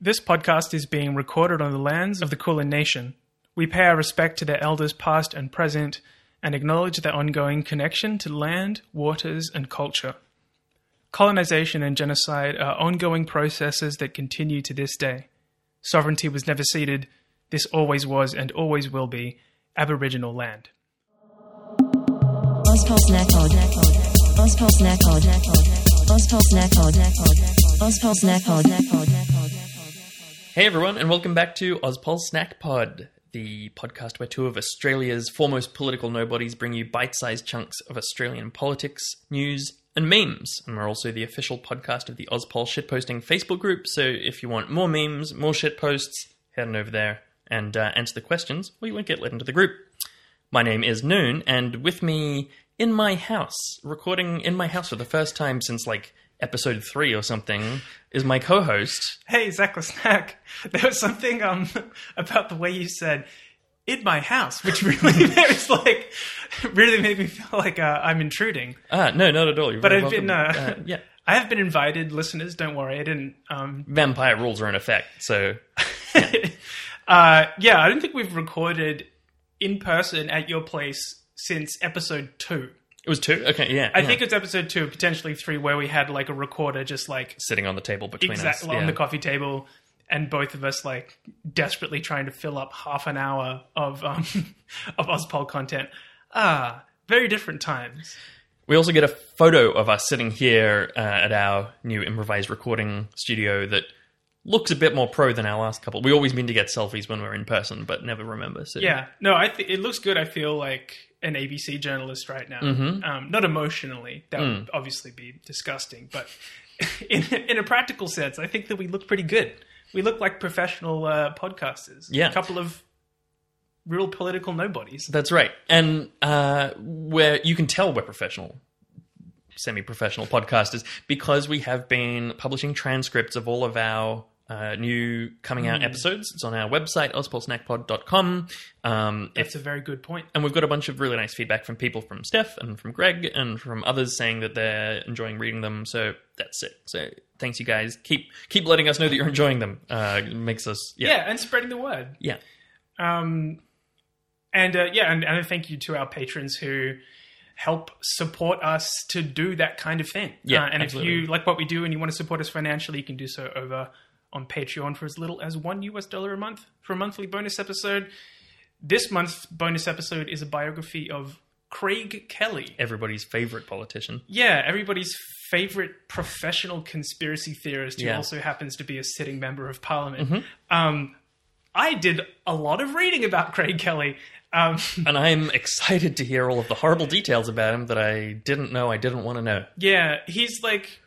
This podcast is being recorded on the lands of the Kulin Nation. We pay our respect to their elders past and present and acknowledge their ongoing connection to land, waters, and culture. Colonization and genocide are ongoing processes that continue to this day. Sovereignty was never ceded. This always was and always will be Aboriginal land. Hey everyone, and welcome back to Ozpol Snack Pod, the podcast where two of Australia's foremost political nobodies bring you bite-sized chunks of Australian politics, news, and memes. And we're also the official podcast of the Ozpol shitposting Facebook group. So if you want more memes, more shitposts, head on over there and uh, answer the questions, or you won't get let into the group. My name is Noon, and with me in my house, recording in my house for the first time since like episode three or something, is my co-host. Hey, Zach Snack. There was something um about the way you said in my house, which really was like really made me feel like uh, I'm intruding. Ah, no, not at all. You're But I've been uh, Uh, yeah. I have been invited, listeners. Don't worry, I didn't. Um, Vampire rules are in effect, so uh, yeah, I don't think we've recorded in person at your place since episode two. It was two. Okay, yeah. I yeah. think it's episode two, potentially three, where we had like a recorder just like sitting on the table between exactly us. on the coffee table, and both of us like desperately trying to fill up half an hour of um, of Ozpol content. Ah, very different times. We also get a photo of us sitting here uh, at our new improvised recording studio that looks a bit more pro than our last couple. We always mean to get selfies when we're in person, but never remember. So Yeah, no, I think it looks good. I feel like an ABC journalist right now. Mm-hmm. Um, not emotionally, that Mm. would obviously be disgusting, but in in a practical sense, I think that we look pretty good. We look like professional uh, podcasters. Yeah. a couple of real political nobodies. that's right. And uh, where you can tell we're professional, semi-professional podcasters because we have been publishing transcripts of all of our. Uh, new coming out episodes. It's on our website, ozpolsnackpod.com. Um, if That's a very good point. and we've got a bunch of really nice feedback from people from Steph and from Greg and from others saying that they're enjoying reading them. So that's it. So thanks, you guys. Keep keep letting us know that you're enjoying them. Uh, makes us Yeah. yeah and spreading the word. yeah Um, and uh, yeah, and, and a thank you to our patrons who help support us to do that kind of thing. Yeah, Uh, and absolutely. if you like what we do and you want to support us financially, you can do so over on Patreon for as little as one US dollar a month for a monthly bonus episode. This month's bonus episode is a biography of Craig Kelly. everybody's favorite politician. Yeah, everybody's favorite professional conspiracy theorist who Yeah. also happens to be a sitting member of parliament. Um, I did a lot of reading about Craig Kelly. Um, And I'm excited to hear all of the horrible details about him that I didn't know I didn't want to know. yeah, he's like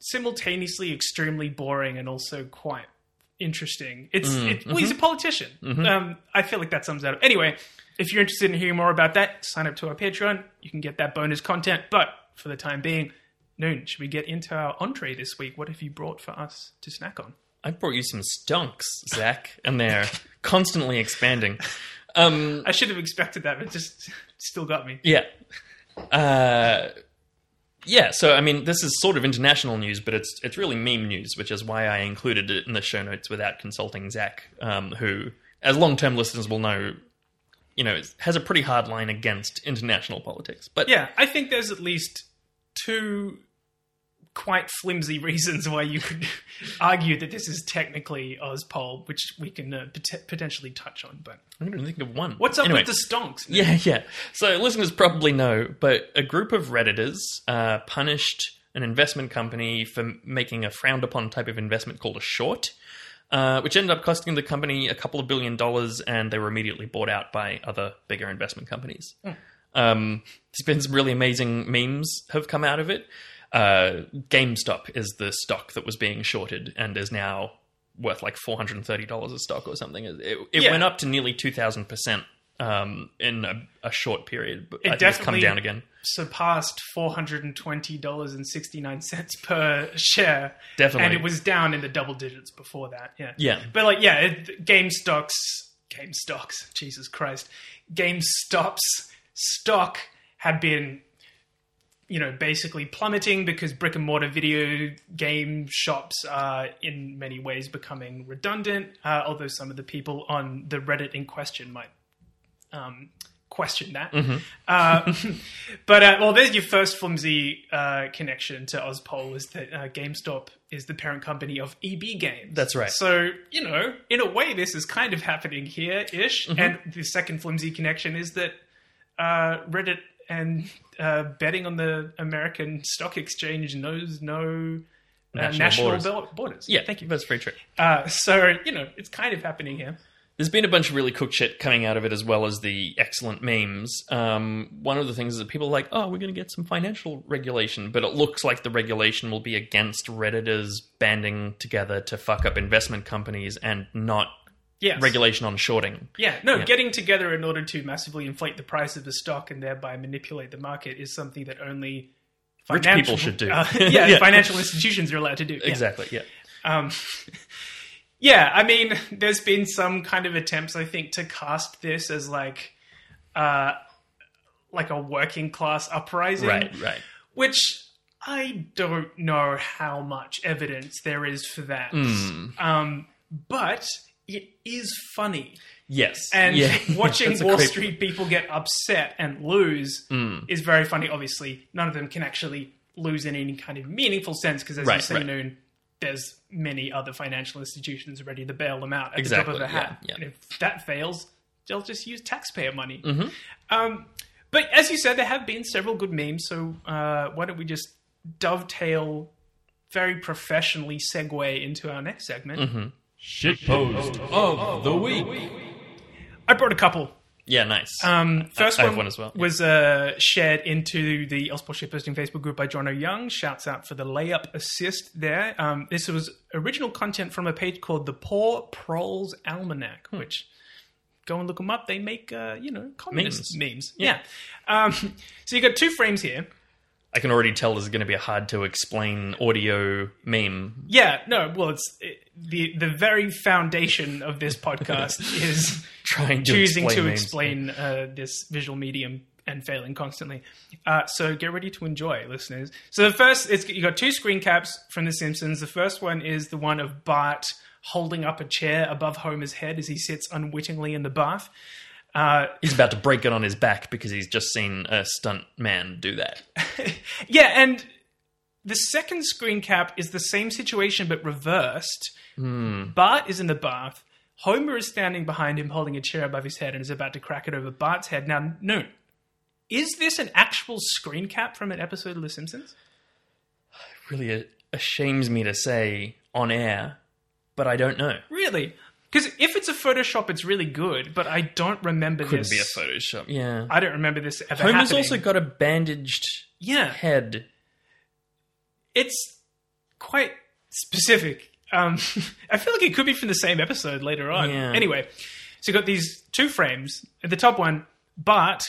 simultaneously extremely boring and also quite interesting. It's it, well, he's a politician. Um, I feel like that sums that up. Anyway, if you're interested in hearing more about that, sign up to our Patreon. You can get that bonus content. But for the time being, noon. Should we get into our entree this week? What have you brought for us to snack on? I brought you some stonks, Zach, and they're constantly expanding. Um, I should have expected that, but it just still got me. Yeah. Uh, yeah, so I mean, this is sort of international news, but it's it's really meme news, which is why I included it in the show notes without consulting Zach, um, who, as long term listeners will know, you know, has a pretty hard line against international politics. But Yeah, I think there's at least two quite flimsy reasons why you could argue that this is technically Ozpol, which we can uh, pot- potentially touch on. But I'm going to think of one. what's up Anyway. with the stonks? Yeah, yeah. So listeners probably know, but a group of Redditors uh, punished an investment company for making a frowned upon type of investment called a short, uh, which ended up costing the company a couple of billion dollars, and they were immediately bought out by other bigger investment companies. Um, there's been some really amazing memes have come out of it. Uh, GameStop is the stock that was being shorted and is now worth like four hundred and thirty dollars a stock or something. It, it Yeah. went up to nearly two thousand percent um, in a, a short period, but It I it's come down again. Surpassed four hundred and twenty dollars and sixty nine cents per share, Definitely. and it was down in the double digits before that. Yeah, Yeah. But like, yeah, it, Game stocks, Game stocks, Jesus Christ, game GameStop's stock had been you know, basically plummeting because brick and mortar video game shops are in many ways becoming redundant. Uh, although some of the people on the Reddit in question might um, question that. Uh, but uh, well, there's your first flimsy uh, connection to Ozpol is that uh, GameStop is the parent company of EB Games. That's right. So you know, in a way, this is kind of happening here ish. Mm-hmm. And the second flimsy connection is that uh, Reddit and uh, betting on the American stock exchange knows no. Uh, National national borders. borders. Yeah, thank you. That's very true. Uh, so you know, it's kind of happening here. There's been a bunch of really cook shit coming out of it, as well as the excellent memes. Um, one of the things is that people are like, "Oh, we're going to get some financial regulation," but it looks like the regulation will be against redditors banding together to fuck up investment companies and not Yes. regulation on shorting. Yeah, no, Yeah. getting together in order to massively inflate the price of the stock and thereby manipulate the market is something that only Rich people should do. Uh, yeah, Yeah. financial institutions are allowed to do. Yeah. Exactly. Yeah. Um, yeah, I mean, there's been some kind of attempts, I think, to cast this as like, uh, like a working class uprising, Right. Right. which I don't know how much evidence there is for that. Hmm. Um, but it is funny. Yes. And yeah. watching Wall Street people get upset and lose Hmm. is very funny. Obviously, none of them can actually lose in any kind of meaningful sense because, as you Right, say, right. Noon, there's many other financial institutions ready to bail them out at Exactly, the drop of yeah, hat. yeah. And if that fails, they'll just use taxpayer money. Mm-hmm. Um, but as you said, there have been several good memes. So uh, why don't we just dovetail, very professionally segue into our next segment? Mm-hmm. Shitpost of the week. I brought a couple. Yeah. Nice. Um, first I have one, one as well, was uh, shared into the Ozpol Shitposting Facebook group by John O'Young. Shouts out for the layup assist there. Um, this was original content from a page called the Poor Proles Almanac, Hmm. which go and look them up. They make uh, you know communist memes. Yeah. Yeah. Um, so you got two frames here. I can already tell this is going to be a hard to explain audio meme. Yeah. No. Well, it's it, the the very foundation of this podcast is Trying to choosing explain to explain uh, this visual medium and failing constantly. Uh, so get ready to enjoy, listeners. So the first, it's you got two screen caps from The Simpsons. The first one is the one of Bart holding up a chair above Homer's head as he sits unwittingly in the bath. Uh, He's about to break it on his back because he's just seen a stunt man do that. yeah, and the second screen cap is the same situation but reversed. Bart is in the bath. Homer is standing behind him holding a chair above his head and is about to crack it over Bart's head. Now, no. Is this an actual screen cap from an episode of The Simpsons? It really ashames me to say on air, but I don't know. Really? Because if it's a Photoshop, it's really good, but I don't remember Could this. be a Photoshop. Yeah. I don't remember this ever Homer's happening. also got a bandaged yeah, head. it's quite specific. Um, I feel like it could be from the same episode later on. Yeah. Anyway, so you've got these two frames. At the top one, Bart,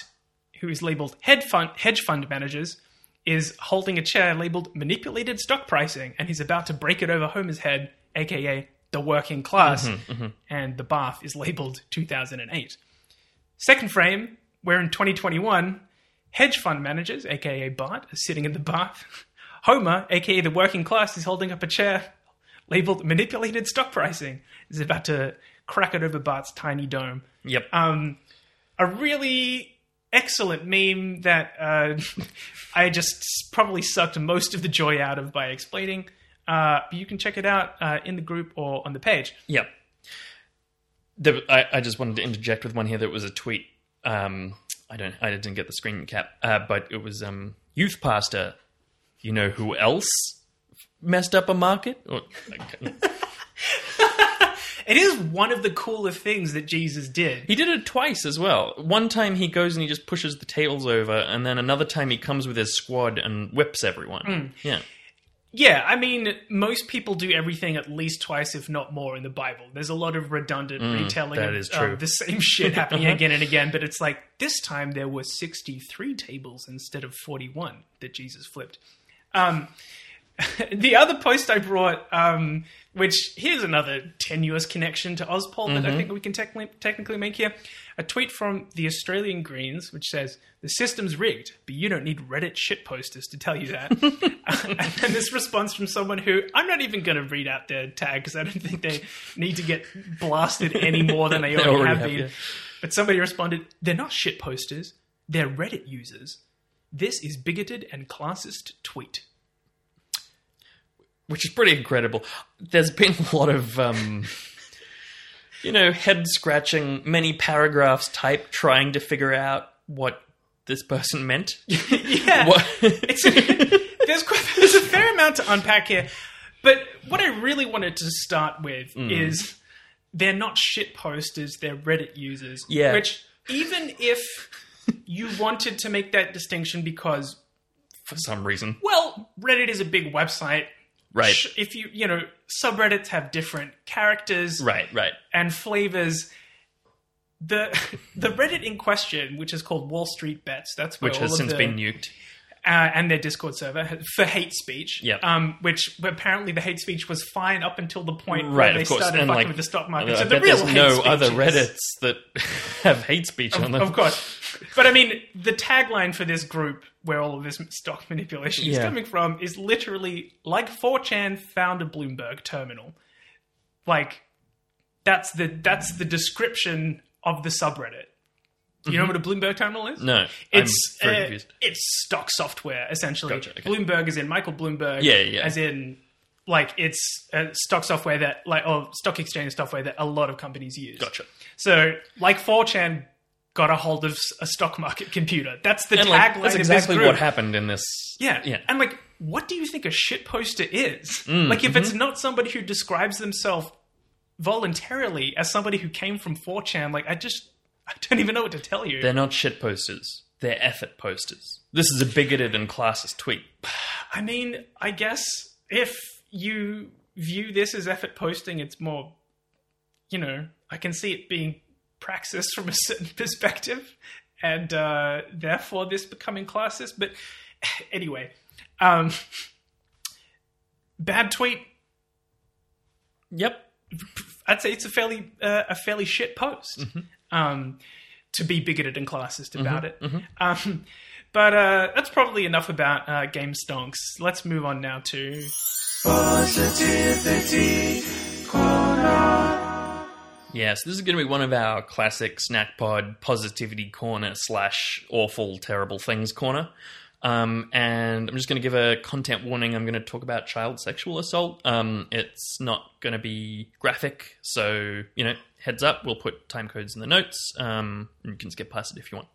who is labeled head fund, hedge fund managers, is holding a chair labeled manipulated stock pricing, and he's about to break it over Homer's head, aka the working class, and the bath is labeled 2008. Second frame, we're in 2021. Hedge fund managers, aka Bart, are sitting in the bath. Homer, aka the working class, is holding up a chair labeled manipulated stock pricing. Is about to crack it over Bart's tiny dome. Yep. Um, a really excellent meme that uh, I just probably sucked most of the joy out of by explaining. Uh, but you can check it out uh, in the group or on the page. Yep. There, I, I just wanted to interject with one here that was a tweet. Um, I don't. I didn't get the screen cap, uh, but it was um, youth pastor. You know who else messed up a market? Or, It is one of the cooler things that Jesus did. he did it twice as well. One time he goes and he just pushes the tables over, and then another time he comes with his squad and whips everyone. Yeah. Yeah, I mean, most people do everything at least twice, if not more, in the Bible. There's a lot of redundant retelling that of is uh, true. the same shit happening again and again, but it's like this time there were 63 tables instead of 41 that Jesus flipped. Um, the other post I brought, um, which here's another tenuous connection to Ozpol that I think we can technically technically make here. A tweet from the Australian Greens, which says the system's rigged, but you don't need Reddit shit posters to tell you that. and then this response from someone who I'm not even going to read out their tag because I don't think they need to get blasted any more than they, already, already have, have, been. yeah. But somebody responded, "They're not shit posters; they're Reddit users. This is bigoted and classist tweet." Which is pretty incredible. There's been a lot of, um, you know, head scratching, many paragraphs type trying to figure out what this person meant. Yeah. There's quite, there's a fair amount to unpack here, but what I really wanted to start with Mm. is they're not shit posters; they're Reddit users. Yeah. Which even if you wanted to make that distinction because for some reason. well, Reddit is a big website. Right. sh- If you you know subreddits have different characters Right, right. and flavors. The the Reddit in question, which is called Wall Street Bets, that's Which has since the- been nuked. Uh, and their Discord server for hate speech. Yep. Um, which apparently the hate speech was fine up until the point Right, where they started And fucking like, with the stock market. I so the real there's no other Reddits that have hate speech on them. Of course. But I mean, the tagline for this group where all of this stock manipulation is coming from is literally like 4chan found a Bloomberg terminal. Like that's the that's the description of the subreddit. Do you know what a Bloomberg terminal is? Mm-hmm. No, It's I'm very uh, confused. it's stock software essentially. Gotcha, okay. Bloomberg is in Michael Bloomberg. Yeah, yeah. As in, like it's uh, stock software that like or stock exchange software that a lot of companies use. Gotcha. So like 4chan got a hold of a stock market computer. That's the And tagline like, that's exactly what happened in this. Yeah. yeah. And like, what do you think a shit poster is? Mm, like, if it's mm-hmm. not somebody who describes themselves voluntarily as somebody who came from 4chan, like, I just, I don't even know what to tell you. They're not shit posters. They're effort posters. This is a bigoted and classist tweet. I mean, I guess if you view this as effort posting, it's more, you know, I can see it being praxis from a certain perspective, and uh, therefore this becoming classist. But anyway, um, bad tweet. Yep. I'd say it's a fairly uh, a fairly shit post. Mm-hmm. Um, to be bigoted and classist about it. Um, but uh, that's probably enough about uh, game stonks. Let's move on now to Positivity Corner. Yes, this is going to be one of our classic snack pod positivity corner slash awful terrible things corner. Um, and I'm just going to give a content warning. I'm going to talk about child sexual assault. Um, it's not going to be graphic, so you know, heads up. We'll put time codes in the notes. Um, you can skip past it if you want.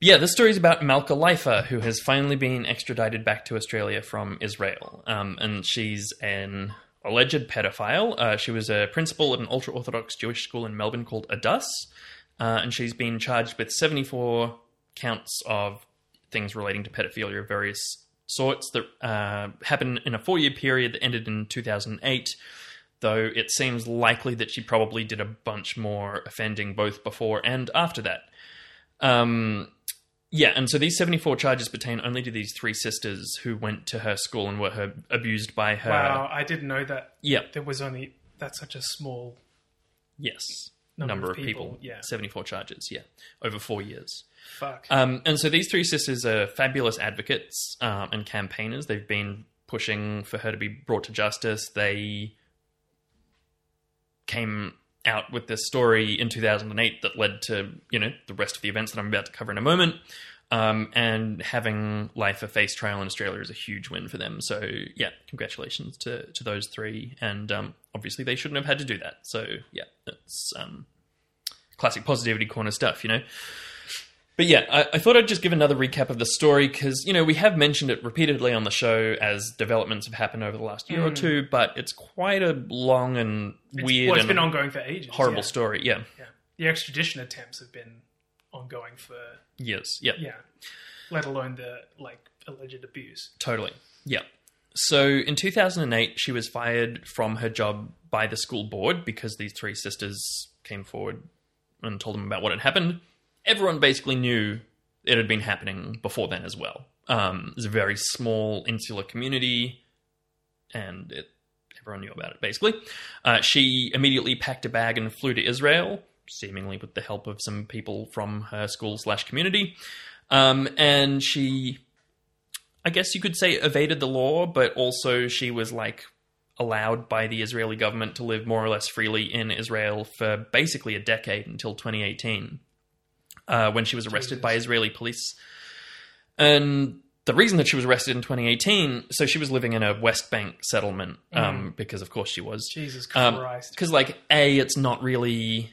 Yeah, this story is about Malka Leifer, who has finally been extradited back to Australia from Israel. Um, and she's an alleged pedophile. Uh, she was a principal at an ultra Orthodox Jewish school in Melbourne called Adass. Uh, and she's been charged with 74 counts of things relating to pedophilia of various sorts that uh, happened in a four year period that ended in 2008 though it seems likely that she probably did a bunch more offending both before and after that. Um, yeah, and so these 74 charges pertain only to these three sisters who went to her school and were her, abused by her. wow. I didn't know that Yeah, there was only that's such a small. yes. Number Number, of of people. people, yeah. 74 charges, yeah, over four years. Fuck. Um, and so these three sisters are fabulous advocates um, and campaigners. They've been pushing for her to be brought to justice. They came out with this story in 2008 that led to you know the rest of the events that I'm about to cover in a moment. Um, and having Leifer face trial in Australia is a huge win for them. So yeah, congratulations to to those three. And um, obviously they shouldn't have had to do that. So yeah, that's um, classic positivity corner stuff, you know. But yeah, I, I thought I'd just give another recap of the story because you know we have mentioned it repeatedly on the show as developments have happened over the last year or mm. two, but it's quite a long and It's- weird well, it's been ongoing for ages. horrible yeah. story. Yeah, Yeah. The extradition attempts have been ongoing for yes, yeah, yeah, let alone the like alleged abuse. totally, yeah. So in 2008, she was fired from her job by the school board because these three sisters came forward and told them about what had happened. Everyone basically knew it had been happening before then as well. Um, it's a very small insular community, and it, everyone knew about it basically. Uh, she immediately packed a bag and flew to Israel, seemingly with the help of some people from her school slash community. Um, and she, I guess you could say, evaded the law, but also she was like allowed by the Israeli government to live more or less freely in Israel for basically a decade until 2018, uh, when she was arrested by Israeli police. And the reason that she was arrested in 2018, so she was living in a West Bank settlement, um, because of course she was. Jesus Um, Christ. Because, like, A, it's not really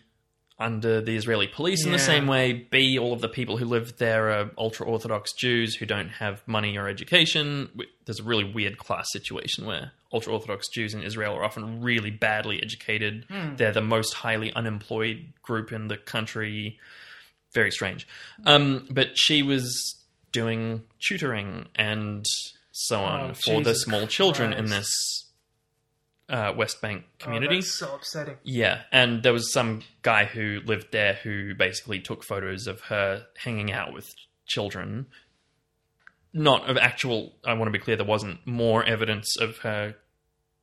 under the Israeli police in the same way. B, all of the people who live there are ultra Orthodox Jews who don't have money or education. There's a really weird class situation where ultra Orthodox Jews in Israel are often really badly educated. Hmm. They're the most highly unemployed group in the country. Very strange. Um, but she was doing tutoring and so on Oh, for the Jesus small children in this uh, West Bank community. Oh, that's so upsetting. Yeah, and there was some guy who lived there who basically took photos of her hanging out with children. Not of actual, I want to be clear, there wasn't more evidence of her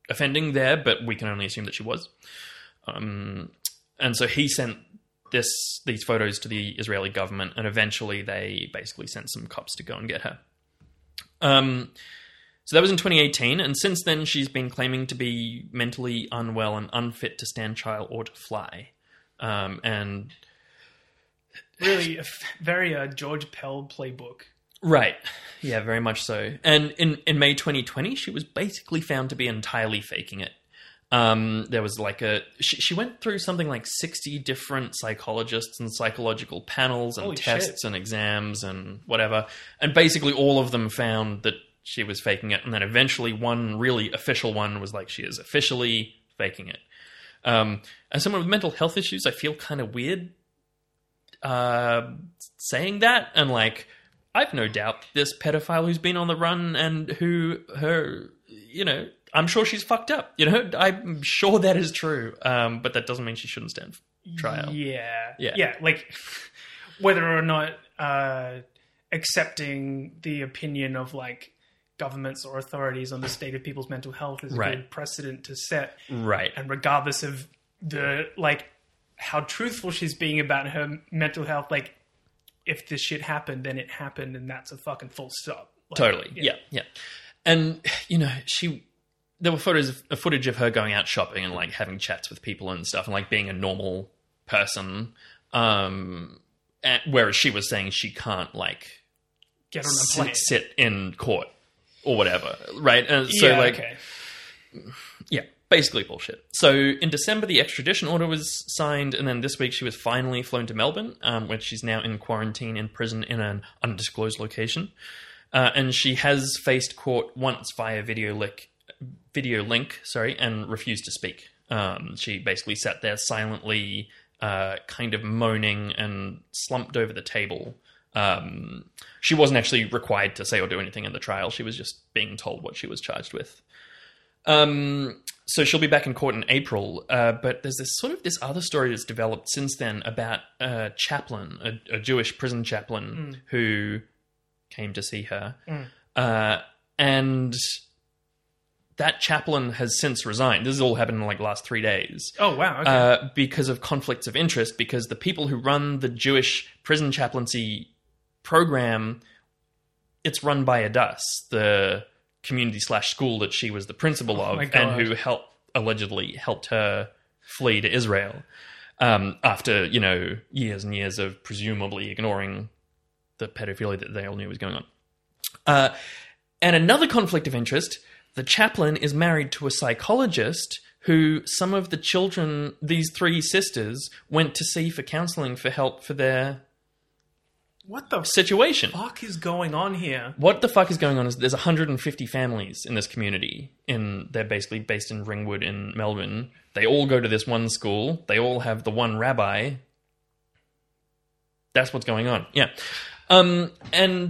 offending there, but we can only assume that she was. Um, and so he sent this these photos to the Israeli government, and eventually they basically sent some cops to go and get her. Um, so that was in 2018, and since then she's been claiming to be mentally unwell and unfit to stand trial or to fly. Um, and Really, a f- very uh, George Pell playbook. right, yeah, very much so. And in in May 2020, she was basically found to be entirely faking it. Um, there was like a she, she went through something like 60 different psychologists and psychological panels and Holy tests shit. and exams and whatever, and basically all of them found that she was faking it. And then eventually, one really official one was like she is officially faking it. Um, as someone with mental health issues, I feel kind of weird uh, saying that, and like I've no doubt this pedophile who's been on the run and who her, you know, I'm sure she's fucked up. You know, I'm sure that is true. Um, but that doesn't mean she shouldn't stand trial. Yeah. Yeah. Yeah. Like whether or not uh, accepting the opinion of like governments or authorities on the state of people's mental health is a Right. good precedent to set. Right. And regardless of the like how truthful she's being about her mental health, like if this shit happened, then it happened, and that's a fucking full stop. Like, Totally. Yeah. yeah. And you know, she there were photos of footage of her going out shopping and like having chats with people and stuff and like being a normal person. Um and, whereas she was saying she can't like Get on a plane. sit, sit in court or whatever, right? And so yeah. like okay. yeah, basically bullshit. So in December, the extradition order was signed, and then this week she was finally flown to Melbourne, um, where she's now in quarantine in prison in an undisclosed location. Uh, and she has faced court once via video link, video link, sorry, and refused to speak. Um, she basically sat there silently, uh, kind of moaning and slumped over the table. Um, she wasn't actually required to say or do anything in the trial. She was just being told what she was charged with. Um, so she'll be back in court in April. Uh, but there's this sort of this other story that's developed since then about a chaplain, a, a Jewish prison chaplain who came to see her, uh, and that chaplain has since resigned. This has all happened in like the last three days. Oh wow. Okay. Uh, because of conflicts of interest, because the people who run the Jewish prison chaplaincy program, it's run by Adass, the community slash school that she was the principal of, Oh my and who helped allegedly helped her flee to Israel um, after you know years and years of presumably ignoring the pedophilia that they all knew was going on. Uh, and another conflict of interest the chaplain is married to a psychologist who some of the children, these three sisters, went to see for counseling for help for their what the situation. fuck is going on here? What the fuck is going on is there's 150 families in this community. In they're basically based in Ringwood in Melbourne. They all go to this one school. They all have the one rabbi. That's what's going on. Yeah. Um and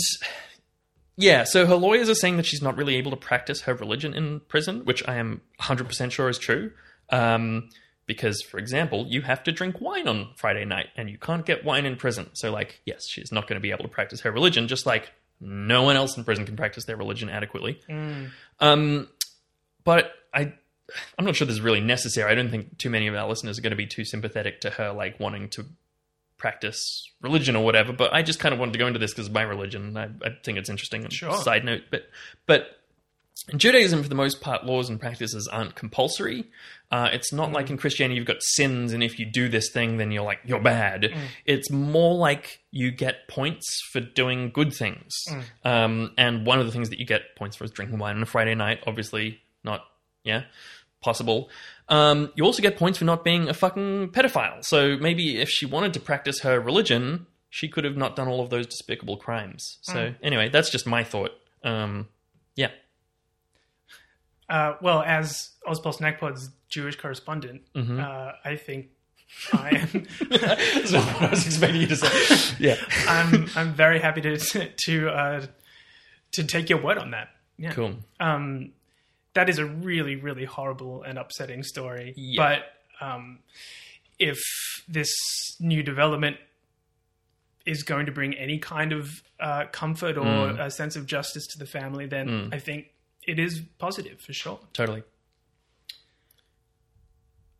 yeah, so her lawyers are saying that she's not really able to practice her religion in prison, which I am 100% sure is true. Um because for example, you have to drink wine on Friday night and you can't get wine in prison. So like, yes, she's not going to be able to practice her religion just like No one else in prison can practice their religion adequately. Um, but I, I'm not sure this is really necessary. I don't think too many of our listeners are going to be too sympathetic to her, like wanting to practice religion or whatever. But I just kind of wanted to go into this because of my religion. I, I think it's interesting. And Sure. Side note, but but in Judaism, for the most part, laws and practices aren't compulsory. Uh, it's not like in Christianity you've got sins, and if you do this thing, then you're like you're bad. It's more like you get points for doing good things. Um, and one of the things that you get points for is drinking wine on a Friday night. Obviously, not yeah possible. Um, you also get points for not being a fucking pedophile. So maybe if she wanted to practice her religion, she could have not done all of those despicable crimes. So anyway, that's just my thought. Um, yeah. Uh, well, as Ozpol Snackpod's Jewish correspondent, Mm-hmm. uh, I think I am. That's not what I was expecting you to say. Yeah. I'm I'm very happy to to uh, to take your word on that. Yeah. Cool. Um, that is a really really horrible and upsetting story. Yeah. But um, if this new development is going to bring any kind of uh, comfort or Mm. a sense of justice to the family, then I think it is positive for sure. Totally.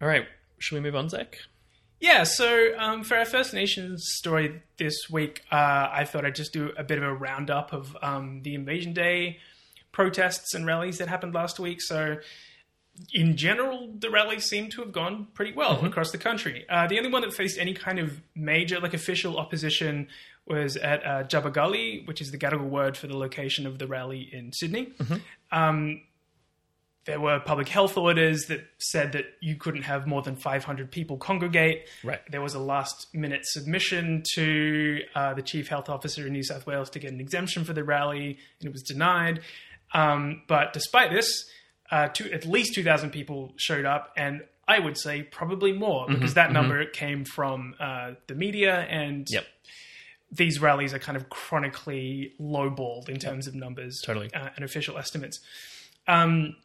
All right. Should we move on, Zach? Yeah, so um, for our First Nations story this week, uh, I thought I'd just do a bit of a roundup of um, the Invasion Day protests and rallies that happened last week. So, in general, the rallies seem to have gone pretty well across the country. Uh, the only one that faced any kind of major, like official opposition was at uh, Djarrbarrgalli, which is the Gadigal word for the location of the rally in Sydney. Um, there were public health orders that said that you couldn't have more than 500 people congregate. Right. There was a last minute submission to uh, the chief health officer in New South Wales to get an exemption for the rally, and it was denied. Um, but despite this, uh, two, at least 2,000 people showed up, and I would say probably more because that number came from uh, the media and Yep. these rallies are kind of chronically lowballed in terms of numbers Totally. uh, and official estimates. Um,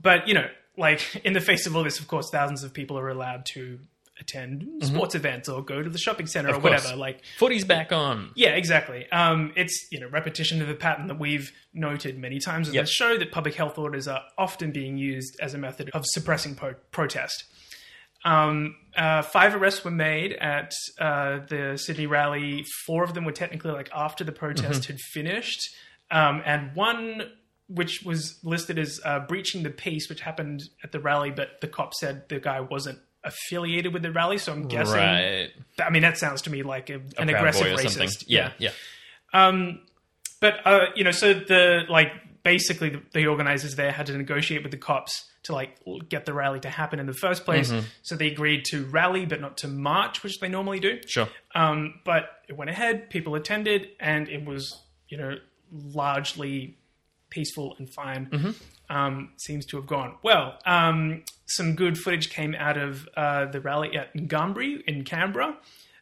but you know, like in the face of all this, of course, thousands of people are allowed to attend sports events or go to the shopping center or Mm-hmm. course. whatever. Like, Footy's back on. yeah, exactly. Um, it's you know repetition of the pattern that we've noted many times on Yep. the show that public health orders are often being used as a method of suppressing po- protest. Um, uh, five arrests were made at uh, the Sydney rally. Four of them were technically like after the protest Mm-hmm. had finished, um, and one which was listed as uh, breaching the peace, which happened at the rally, but the cop said the guy wasn't affiliated with the rally. So I'm guessing. Right. I mean, that sounds to me like a, an aggressive racist. something. Yeah. Yeah. Um, but uh, you know, so the like basically the, the organizers there had to negotiate with the cops to like get the rally to happen in the first place. Mm-hmm. So they agreed to rally, but not to march, which they normally do. Sure. Um, but it went ahead. People attended, and it was you know largely peaceful and fine. Mm-hmm. Um, seems to have gone well. Um, some good footage came out of uh, the rally at Ngambri in Canberra.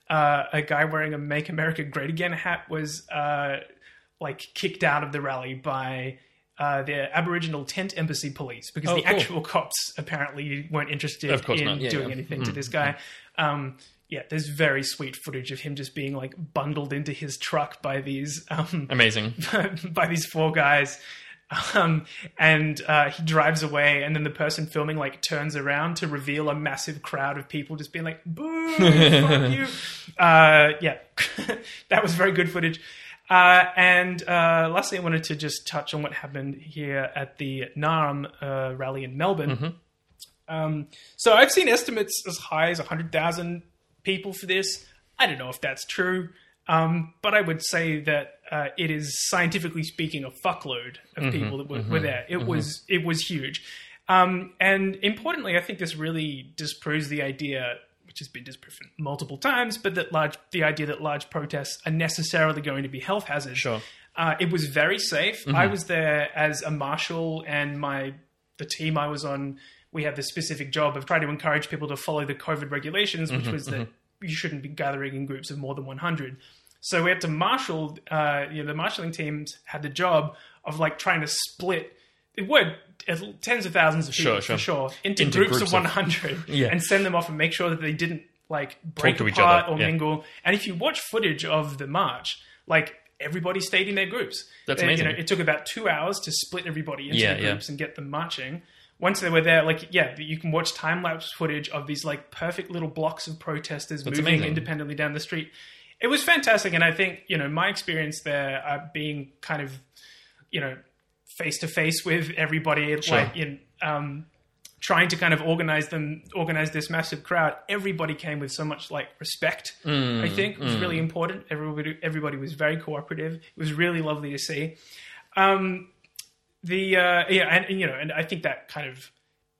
Uh, a guy wearing a "Make America Great Again" hat was uh, like kicked out of the rally by uh, the Aboriginal Tent Embassy Police because Oh, the cool. actual cops apparently weren't interested in. Yeah, doing yeah. anything to this guy. Um, yeah, there's very sweet footage of him just being like bundled into his truck by these um, Amazing. by these four guys. Um, and uh, he drives away, and then the person filming like turns around to reveal a massive crowd of people just being like, "Boo, fuck you!" Uh, yeah, that was very good footage. Uh, and uh, lastly, I wanted to just touch on what happened here at the Naarm uh, rally in Melbourne. Um, so I've seen estimates as high as 100,000 people for this. I don't know if that's true, um, but I would say that uh, it is scientifically speaking a fuckload of people that were, were there. It was it was huge, um, and importantly, I think this really disproves the idea, which has been disproven multiple times, but that large the idea that large protests are necessarily going to be health hazards. Sure. Uh, it was very safe. I was there as a marshal, and my the team I was on. We had the specific job of trying to encourage people to follow the COVID regulations, which was that you shouldn't be gathering in groups of more than 100. So we had to marshal. Uh, you know, the marshalling teams had the job of like trying to split. It were tens of thousands of people Sure, sure. for sure into, Into groups, groups of of- 100 Yeah. and send them off and make sure that they didn't like break to each apart other, or yeah. mingle. And if you watch footage of the march, like everybody stayed in their groups. That's They- you amazing. know, it took about two hours to split everybody into Yeah, groups and get them marching. Once they were there, like yeah, you can watch time lapse footage of these like perfect little blocks of protesters moving amazing. independently down the street. It was fantastic, and I think you know my experience there, uh, being kind of you know face to face with everybody, Sure. like in um, trying to kind of organize them, organize this massive crowd. Everybody came with so much like respect. Mm, I think it was really important. Everybody, everybody was very cooperative. It was really lovely to see. Um, the uh, yeah, and, and, you know, and I think that kind of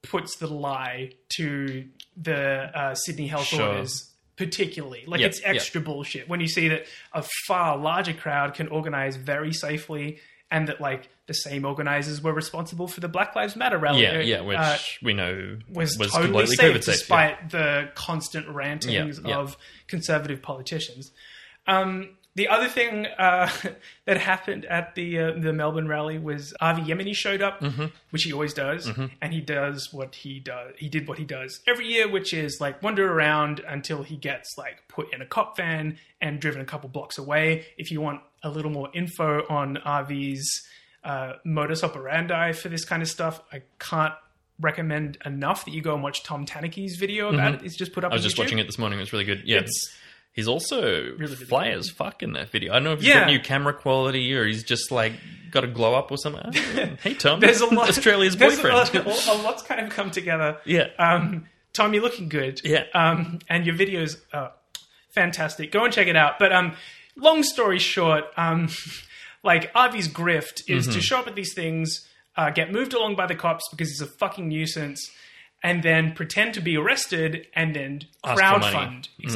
puts the lie to the uh, Sydney health Sure. orders. Particularly, like Yep, it's extra bullshit when you see that a far larger crowd can organize very safely, and that like the same organizers were responsible for the Black Lives Matter rally. Yeah, yeah, which uh, we know was, was, totally completely safe COVID safe. despite the constant rantings Yeah, yeah. of conservative politicians. Um, the other thing uh, that happened at the uh, the Melbourne rally was Avi Yemeni showed up, Mm-hmm. which he always does, and he does what he does. He did what he does every year, which is like wander around until he gets like put in a cop van and driven a couple blocks away. If you want a little more info on Avi's uh, modus operandi for this kind of stuff, I can't recommend enough that you go and watch Tom Tanuki's video about it. He's just put up. Mm-hmm. I was just watching it this morning. It was really good. Yeah, It's- he's also really fly as fuck in that video. I don't know if he's Yeah. got new camera quality or he's just like got a glow up or something. I don't know. hey Tom, There's a lot. Australia's there's boyfriend. A, a, a lot's kind of come together. yeah, Um, Tom, you're looking good. Yeah. Um, and your videos are fantastic. Go and check it out. But um, long story short, um, like Avi's grift is Mm-hmm. to show up at these things, uh, get moved along by the cops because he's a fucking nuisance, and then pretend to be arrested and then Ask for money. Mm.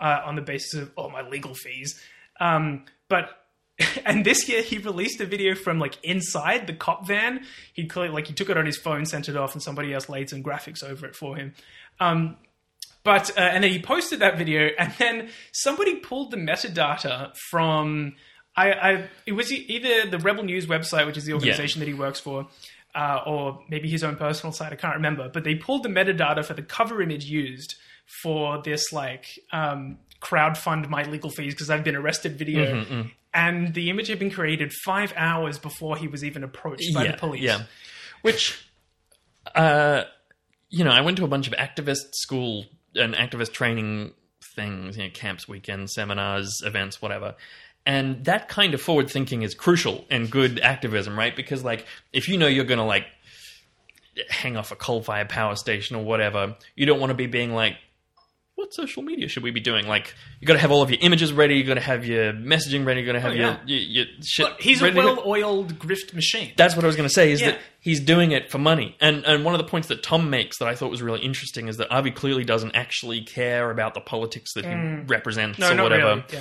Uh, on the basis of all my legal fees. Um, but and this year he released a video from like inside the cop van. He clearly like he took it on his phone, sent it off, and somebody else laid some graphics over it for him. Um, but uh, and then he posted that video, and then somebody pulled the metadata from I, I it was either the Rebel News website, which is the organization that he works for, uh, or maybe his own personal site. I can't remember, but they pulled the metadata for the cover image used for this like um, crowdfund my legal fees because I've been arrested video. Mm-hmm, And the image had been created five hours before he was even approached by yeah, the police. yeah. Which, uh, you know, I went to a bunch of activist school and activist training things, you know, camps, weekends, seminars, events, whatever. And that kind of forward thinking is crucial in good activism, right? Because, like, if you know you're going to, like, hang off a coal fired power station or whatever, you don't want to be being like, what social media should we be doing? Like, you got to have all of your images ready, you got to have your messaging ready, you got to have Oh, yeah. your, your, your shit. Look, he's a ready to well-oiled grift machine. That's what I was going to say. Is Yeah. that he's doing it for money, and and one of the points that Tom makes that I thought was really interesting is that Avi clearly doesn't actually care about the politics that he represents Mm. no, or not whatever. really. Yeah.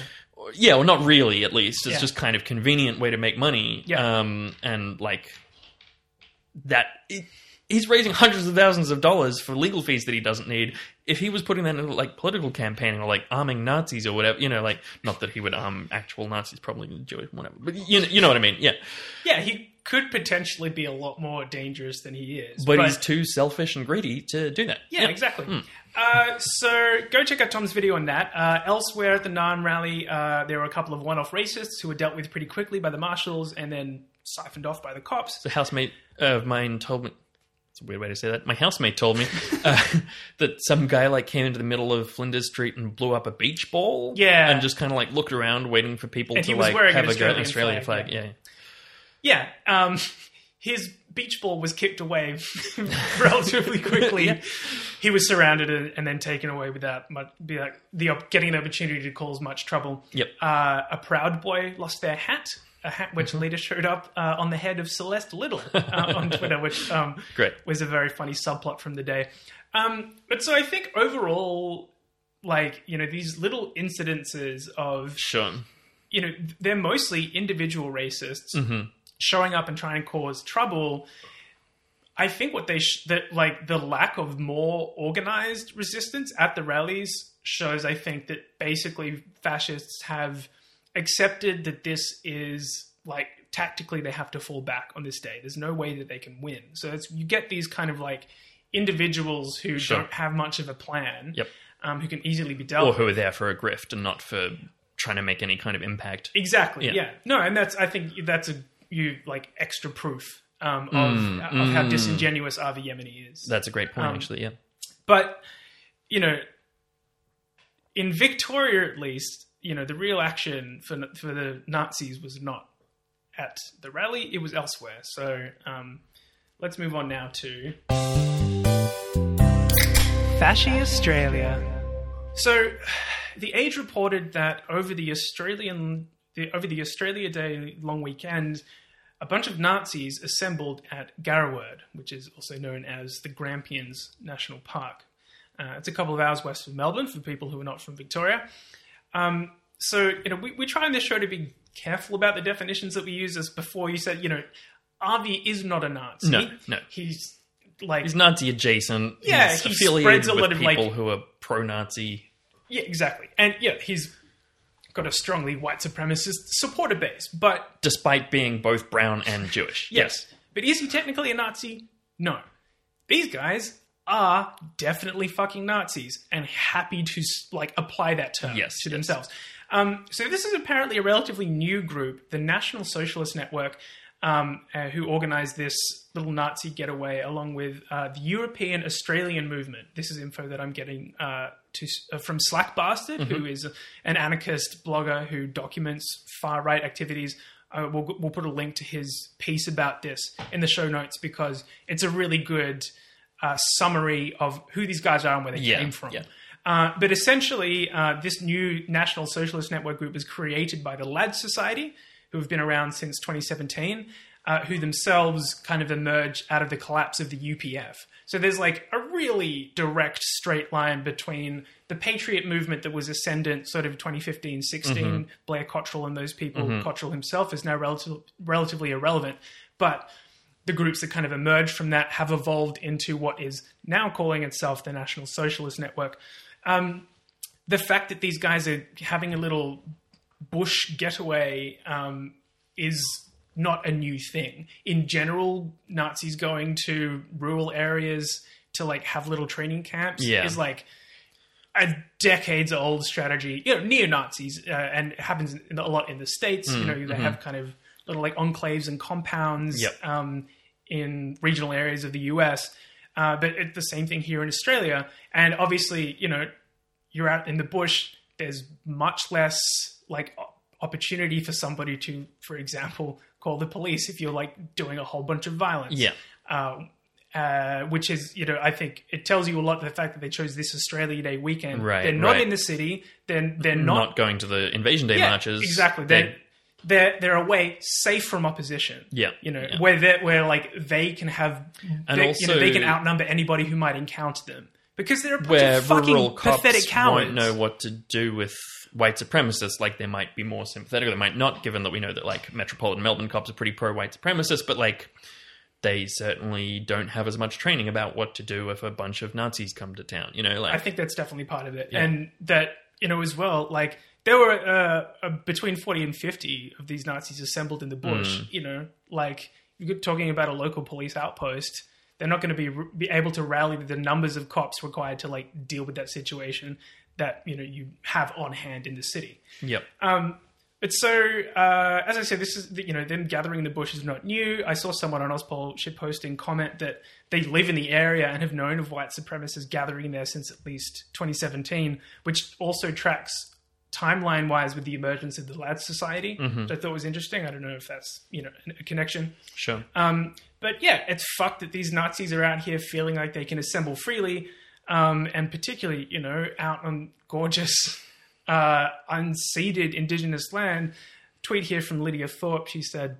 Yeah, well, not really. At least it's Yeah. just kind of convenient way to make money. Yeah. Um, and like that, it, he's raising hundreds of thousands of dollars for legal fees that he doesn't need. If he was putting that into like political campaigning or like arming Nazis or whatever, you know, like not that he would arm actual Nazis, probably Jewish, whatever. But you know, you know what I mean? Yeah. Yeah, he could potentially be a lot more dangerous than he is. but, he's too selfish and greedy to do that. yeah, exactly. Uh, so go check out Tom's video on that. Uh, elsewhere at the Naarm rally, uh, there were a couple of one-off racists who were dealt with pretty quickly by the marshals and then siphoned off by the cops. The housemate of mine told me. It's a weird way to say that. My housemate told me uh, that some guy like came into the middle of Flinders Street and blew up a beach ball. Yeah. and just kind of like looked around, waiting for people And to like have a go Australian Australian flag, flag. Yeah. Yeah, um, his beach ball was kicked away relatively quickly. He was surrounded and, and then taken away without much, be like the getting an opportunity to cause much trouble. Yep. Uh, a proud boy lost their hat, a hat which Mm-hmm. later showed up uh, on the head of Celeste Liddle uh, on Twitter, which um, Great. was a very funny subplot from the day. Um, but so I think overall, like you know, these little incidences of Sure. you know, they're mostly individual racists Mm-hmm. showing up and trying to cause trouble. I think what they sh- that like the lack of more organized resistance at the rallies shows. I think that basically fascists have accepted that this is like tactically they have to fall back on this day. There's no way that they can win. So it's you get these kind of like individuals who Sure. don't have much of a plan, Yep. um, who can easily be dealt. Or who are there for a grift and not for trying to make any kind of impact. Exactly. Yeah. Yeah. No, and that's I think that's a you like extra proof um, of of how disingenuous Avi Yemeni is. That's a great point, Um, actually. Yeah. but you know, in Victoria at least, you know, the real action for for the Nazis was not at the rally; it was elsewhere. So um, let's move on now to Fasci Australia. So, the Age reported that over the Australian the, over the Australia Day long weekend, a bunch of Nazis assembled at Gariwerd, which is also known as the Grampians National Park. Uh, it's a couple of hours west of Melbourne for people who are not from Victoria. Um, so, you know, we, we try in this show to be careful about the definitions that we use. As before, you said, you know, Avi is not a Nazi. No, no. He's like He's Nazi adjacent. Yeah, he's he affiliated spreads a with lot of, people like- who are pro-Nazi. Yeah, exactly. And yeah, he's got a strongly white supremacist supporter base. But despite being both brown and Jewish. yes, but is he technically a Nazi? No. These guys are definitely fucking Nazis and happy to like apply that term Yes, to yes. themselves. Um, so this is apparently a relatively new group, the National Socialist Network, um, uh, who organised this little Nazi getaway along with uh, the European Australian Movement. This is info that I'm getting uh, to, uh, from Slack Bastard, who is an anarchist blogger who documents far right activities. Uh, we'll, we'll put a link to his piece about this in the show notes because it's a really good uh, summary of who these guys are and where they Yeah, came from. yeah. Uh, but essentially, uh, this new National Socialist Network group was created by the Lad Society, who have been around since 2017, uh, who themselves kind of emerged out of the collapse of the UPF. So there's like a really direct straight line between the Patriot movement that was ascendant sort of 2015 16, Blair Cottrell and those people. Cottrell himself is now relative, relatively irrelevant. But the groups that kind of emerged from that have evolved into what is now calling itself the National Socialist Network. Um, the fact that these guys are having a little bush getaway um, is not a new thing. In general, Nazis going to rural areas to like have little training camps Yeah. is like a decades old strategy. You know, neo Nazis, uh, and it happens a lot in the states. you know, they have kind of little like enclaves and compounds Yep. um, in regional areas of the U.S. Uh, but it's the same thing here in Australia. And obviously, you know, you're out in the bush. There's much less like opportunity for somebody to, for example, call the police if you're like doing a whole bunch of violence Yeah. uh, uh, which is, you know, I think it tells you a lot. The fact that they chose this Australia Day weekend, Right, they're not right. in the city. They're they're Not, not, going to the Invasion Day yeah, marches. Exactly. They- They're they're they're away, safe from opposition. Yeah, You know, yeah. where they where like they can have, And they, you know, they can outnumber anybody who might encounter them because they're a bunch where of fucking rural pathetic cowards. won't know what to do with white supremacists. Like they might be more sympathetic, they might not. Given that we know that like metropolitan Melbourne cops are pretty pro white supremacists, but like they certainly don't have as much training about what to do if a bunch of Nazis come to town. You know, like I think that's definitely part of it, and that you know as well. Like there were uh, uh, between forty and fifty of these Nazis assembled in the bush. You know, like you're talking about a local police outpost. They're not going to be be able to rally the numbers of cops required to like deal with that situation that you know you have on hand in the city. yep, Um, but so, uh, as I said, this is you know them gathering in the bush is not new. I saw someone on Ozpol shitposting comment that they live in the area and have known of white supremacists gathering there since at least 2017, which also tracks timeline wise with the emergence of the Lad Society, which I thought was interesting. I don't know if that's you know a connection. sure. Um, but yeah, it's fucked that these Nazis are out here feeling like they can assemble freely, um, and particularly, you know, out on gorgeous, uh, unceded indigenous land. Tweet here from Lydia Thorpe. She said,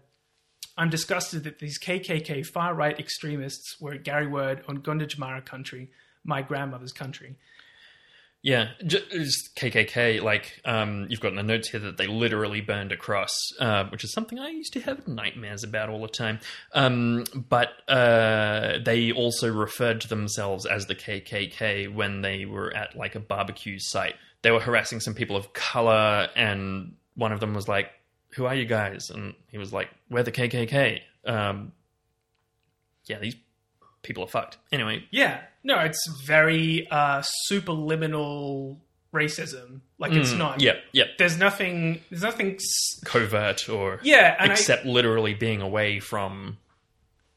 I'm disgusted that these KKK far right extremists were at Gariwerd on Gunditjmara country, my grandmother's country. Yeah, ju- just KKK. Like, um, you've got in the notes here that they literally burned a cross, uh, which is something I used to have nightmares about all the time. Um, but uh, they also referred to themselves as the KKK when they were at like a barbecue site. They were harassing some people of color, and one of them was like, "Who are you guys?" And he was like, "We're the KKK." Um, yeah, these people are fucked. Anyway, Yeah, no, it's very uh, superliminal racism. Like it's not. Yep, yep. There's nothing. There's nothing. s- Covert or Yeah, and I- except literally being away from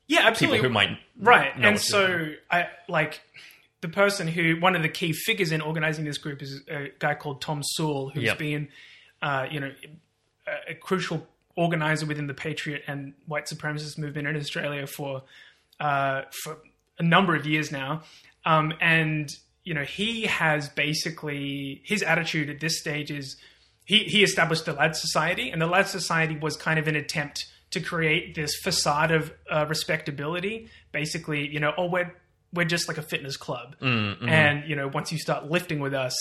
Yeah, people absolutely. who might right know and what's so i like the person who one of the key figures in organizing this group is a guy called tom sewell who's Yep. been uh, you know a, a crucial organizer within the patriot and white supremacist movement in australia for uh, for a number of years now um, and you know he has basically his attitude at this stage is he, he established the Lad Society, and the Lad Society was kind of an attempt to create this facade of uh, respectability. Basically, you know, oh, we're we're just like a fitness club, and you know, once you start lifting with us,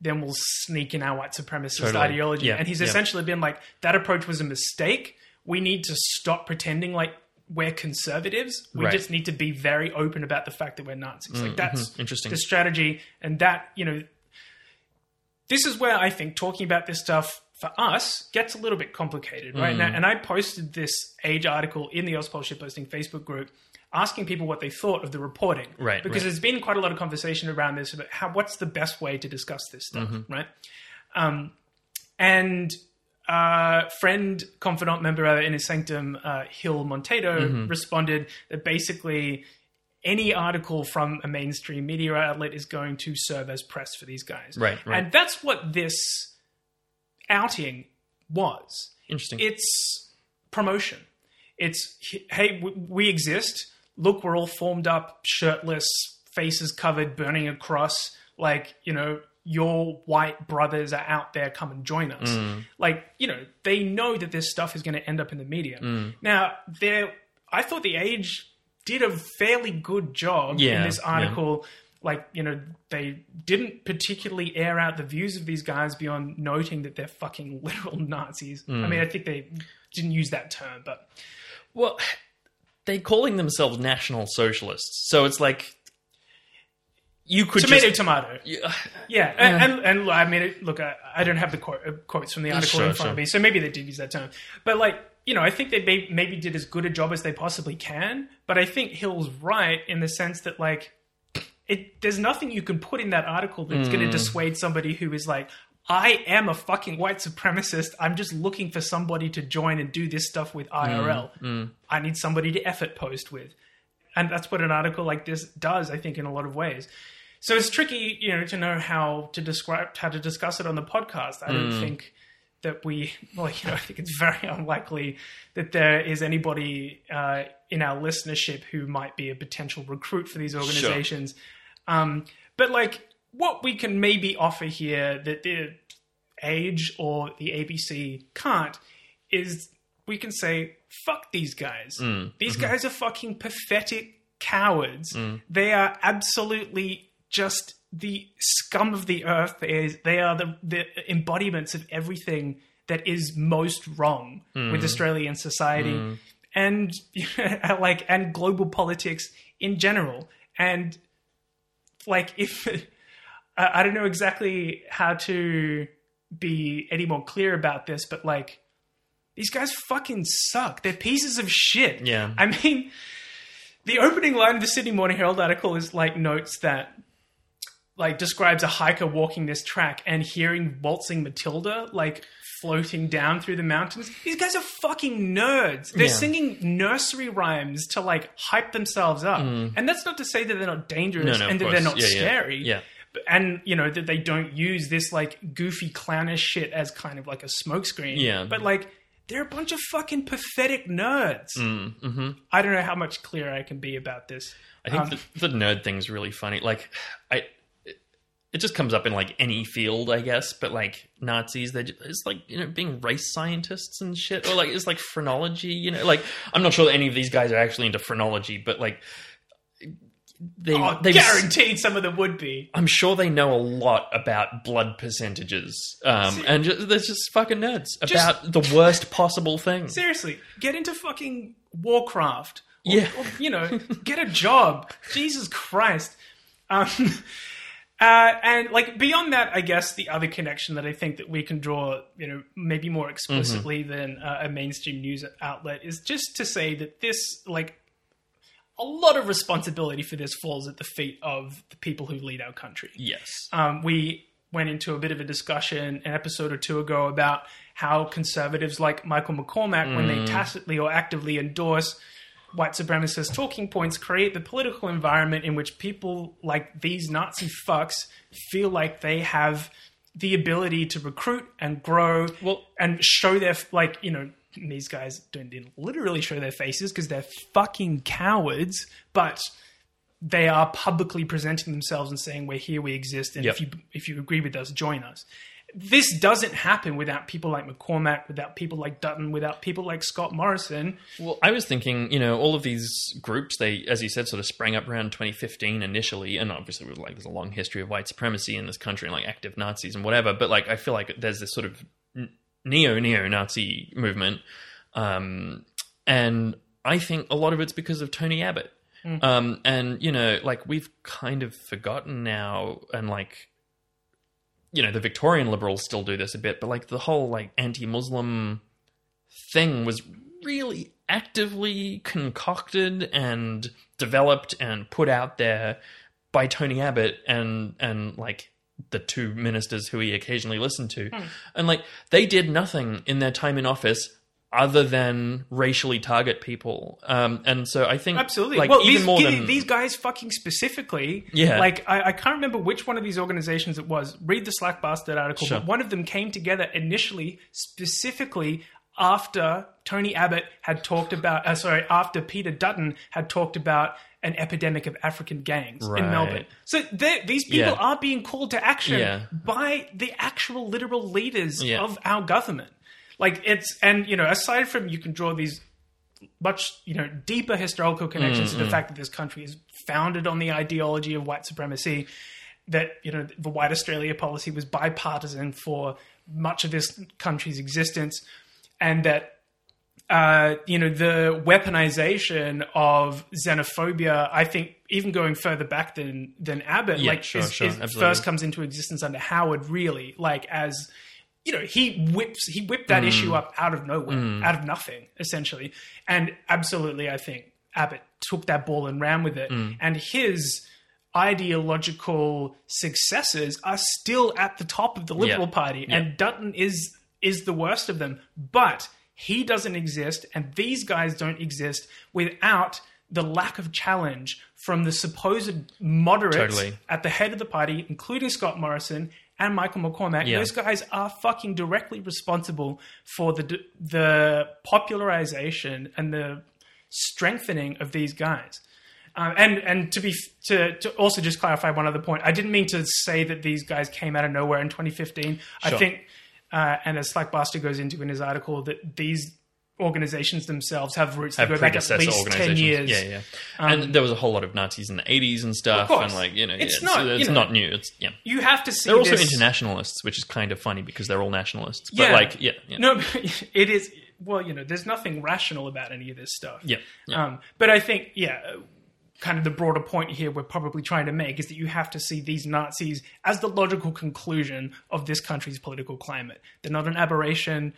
then we'll sneak in our white supremacist Totally. ideology. Yeah, And he's yeah. essentially been like, that approach was a mistake. We need to stop pretending like we're conservatives. We Right. just need to be very open about the fact that we're Nazis. Like that's Interesting. the strategy, and that you know this is where I think talking about this stuff for us gets a little bit complicated, right? Mm. Now, and I posted this age article in the Ozpol shitposting Facebook group asking people what they thought of the reporting. Right, Because right. there's been quite a lot of conversation around this about how what's the best way to discuss this stuff, Mm-hmm. right? Um, and uh, friend, confidant member uh, in his sanctum, uh, Hill Montedo, Mm-hmm. responded that basically any article from a mainstream media outlet is going to serve as press for these guys. Right, right. And that's what this outing was. Interesting. It's promotion. It's, hey, we exist. Look, we're all formed up, shirtless, faces covered, burning a cross. Like, you know, your white brothers are out there. Come and join us. Mm. Like, you know, they know that this stuff is going to end up in the media. Mm. Now, there, I thought the Age did a fairly good job Yeah, in this yeah. article. Like, you know, they didn't particularly air out the views of these guys beyond noting that they're fucking literal Nazis. Mm. I mean, I think they didn't use that term, but well, they're calling themselves national socialists, so it's like you could tomato, just tomato. Yeah. Yeah, and, and, and I mean, it, look, I, I don't have the quote, uh, quotes from the article Sure, in front of me, so maybe they did use that term. But like, you know, I think they may, maybe did as good a job as they possibly can. But I think Hill's right in the sense that like, it there's nothing you can put in that article that's Mm. going to dissuade somebody who is like, I am a fucking white supremacist. I'm just looking for somebody to join and do this stuff with IRL. Mm, I need somebody to effort post with. And that's what an article like this does, I think, in a lot of ways. So it's tricky, you know, to know how to describe how to discuss it on the podcast. I don't think that we, well, you know, I think it's very unlikely that there is anybody uh, in our listenership who might be a potential recruit for these organizations. Um, but like, what we can maybe offer here that the Age or the ABC can't is we can say, fuck these guys. These guys are fucking pathetic cowards. They are absolutely just the scum of the earth. Is, they are the, the embodiments of everything that is most wrong hmm. with Australian society hmm. and like and global politics in general. And like if I I don't know exactly how to be any more clear about this, but like these guys fucking suck. They're pieces of shit. Yeah. I mean, the opening line of the Sydney Morning Herald article is like notes that like describes a hiker walking this track and hearing waltzing Matilda like floating down through the mountains. These guys are fucking nerds. They're Yeah. singing nursery rhymes to like hype themselves up. And that's not to say that they're not dangerous Mm. No, no, and that they're not Yeah, scary. Yeah. And you know that they don't use this like goofy clownish shit as kind of like a smokescreen. Yeah. But like they're a bunch of fucking pathetic nerds. Mm, mm-hmm. I don't know how much clearer I can be about this. I think Um, the, the nerd thing's really funny. Like, I, it, just comes up in like any field, I guess. But like Nazis, they just, it's like you know being race scientists and shit, or like it's like phrenology. You know, like I'm not sure that any of these guys are actually into phrenology, but like they Oh, they guaranteed some of them would be. I'm sure they know a lot about blood percentages, um, and just, they're just fucking nerds about the worst possible thing. Seriously, get into fucking Warcraft. Or, Yeah. or, you know, get a job. Jesus Christ. Um, uh, and like beyond that, I guess the other connection that I think that we can draw, you know, maybe more explicitly than uh, a mainstream news outlet is just to say that this, like, a lot of responsibility for this falls at the feet of the people who lead our country. Yes, Um, we went into a bit of a discussion an episode or two ago about how conservatives like Michael McCormack, when they tacitly or actively endorse white supremacist talking points, create the political environment in which people like these Nazi fucks feel like they have the ability to recruit and grow Well- and show their like you know these guys don't literally show their faces because they're fucking cowards but they are publicly presenting themselves and saying we're here we exist and if you if you agree with us join us this doesn't happen without people like mccormack without people like dutton without people like scott morrison Well, I was thinking, you know, all of these groups, they, as you said, sort of sprang up around 2015 initially, and obviously, with, like, there's a long history of white supremacy in this country and like active Nazis and whatever. But like, I feel like there's this sort of neo neo Nazi movement, um, and I think a lot of it's because of Tony Abbott. Um, and you know, like we've kind of forgotten now, and like you know, the Victorian liberals still do this a bit, but like the whole like anti-Muslim thing was really actively concocted and developed and put out there by Tony Abbott and and like the two ministers who he occasionally listened to. Hmm. And like they did nothing in their time in office other than racially target people. Um, and so I think Absolutely. like well, even these, more than these guys fucking specifically. Yeah. Like I, I can't remember which one of these organizations it was. Read the Slack Bastard article. Sure. But one of them came together initially, specifically after Tony Abbott had talked about. Uh, sorry, after Peter Dutton had talked about an epidemic of African gangs Right. in Melbourne. So these people Yeah. are being called to action Yeah. by the actual literal leaders Yeah. of our government. Like it's and you know aside from you can draw these much you know deeper historical connections Mm, to the fact that this country is founded on the ideology of white supremacy that you know the white australia policy was bipartisan for much of this country's existence and that uh, you know the weaponization of xenophobia i think even going further back than than abbott Yeah, like sure, is, sure, is first comes into existence under howard really like as you know, he whips he whipped that issue mm. up out of nowhere, mm. out of nothing, essentially. And absolutely, I think Abbott took that ball and ran with it. Mm. And his ideological successors are still at the top of the Liberal Yeah. Party, Yeah. and Dutton is is the worst of them. But he doesn't exist, and these guys don't exist without the lack of challenge from the supposed moderates Totally. at the head of the party, including Scott Morrison and Michael McCormack. Yeah. Those guys are fucking directly responsible for the the popularization and the strengthening of these guys. Um, and and to be to to also just clarify one other point, I didn't mean to say that these guys came out of nowhere in 2015. I think, uh, and as Slack Bastard goes into in his article, that these organizations themselves have roots have that go back at least ten years. Yeah, yeah. and there was a whole lot of Nazis in the 80s and stuff. And like, you know, It's yeah, not, you it's know- not new. It's, yeah. You have to see. They're also this- internationalists, which is kind of funny because they're all nationalists. But like, yeah, yeah. No, it is. Well, you know, there's nothing rational about any of this stuff. Yeah, yeah. Um, but I think, yeah, kind of the broader point here we're probably trying to make is that you have to see these Nazis as the logical conclusion of this country's political climate. They're not an aberration.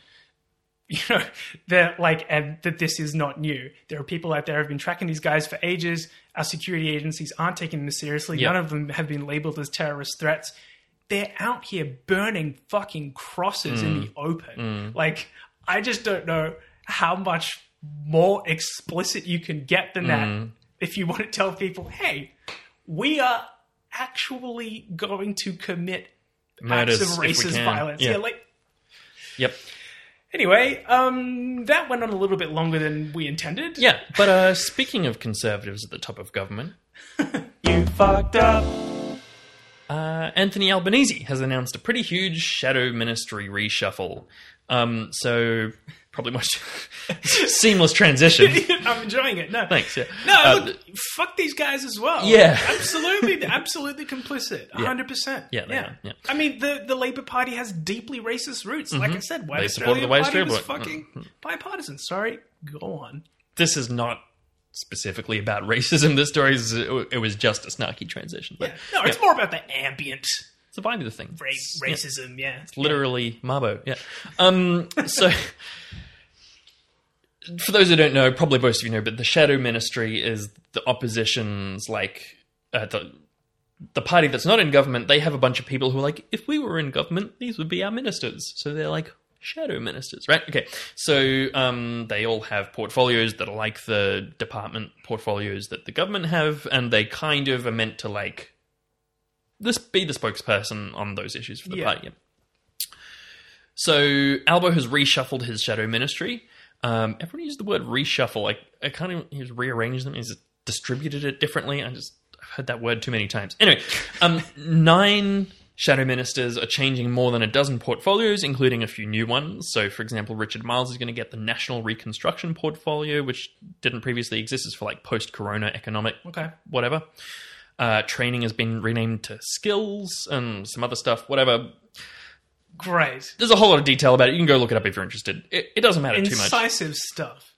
You know, they're like, and that this is not new. There are people out there who have been tracking these guys for ages. Our security agencies aren't taking them seriously. Yeah. None of them have been labeled as terrorist threats they're out here burning fucking crosses in the open. Like, I just don't know how much more explicit you can get than that if you want to tell people, hey, we are actually going to commit Murders, acts of racist violence. Yeah. Yeah, like Yep. Anyway, um, that went on a little bit longer than we intended. Yeah. But uh, speaking of conservatives at the top of government, you fucked up. uh, Anthony Albanese has announced a pretty huge shadow ministry reshuffle. Um, so probably much seamless transition. I'm enjoying it. No, Thanks. Yeah. No, Uh, look, fuck these guys as well. Yeah. absolutely, absolutely complicit, hundred percent. Yeah, are, yeah. I mean, the the Labour Party has deeply racist roots. Like I said, White They supported Australia the White Party was fucking bipartisan. Sorry, go on. this is not specifically about racism. This story is it was just a snarky transition. But No, it's more about the ambient it's the vibe of the thing. ra- racism. Yeah, it's literally Mabo. Yeah. Um, so, for those who don't know, probably most of you know, but the Shadow Ministry is the opposition's like uh, the the party that's not in government, they have a bunch of people who are like, if we were in government, these would be our ministers. So they're like shadow ministers, right? Okay. So um, they all have portfolios that are like the department portfolios that the government have, and they kind of are meant to like this be the spokesperson on those issues for the Yeah. party. So Albo has reshuffled his shadow ministry. Um, everyone used the word reshuffle. Like I kind of he's rearranged them. He's distributed it differently. I just I've heard that word too many times. Anyway, um, nine shadow ministers are changing more than a dozen portfolios, including a few new ones. So, for example, Richard Marles is going to get the National Reconstruction portfolio, which didn't previously exist. It's for like post-corona economic Okay. whatever. Uh, training has been renamed to skills and some other stuff, whatever. Great. There's a whole lot of detail about it. You can go look it up if you're interested. It, it doesn't matter too much. Incisive stuff.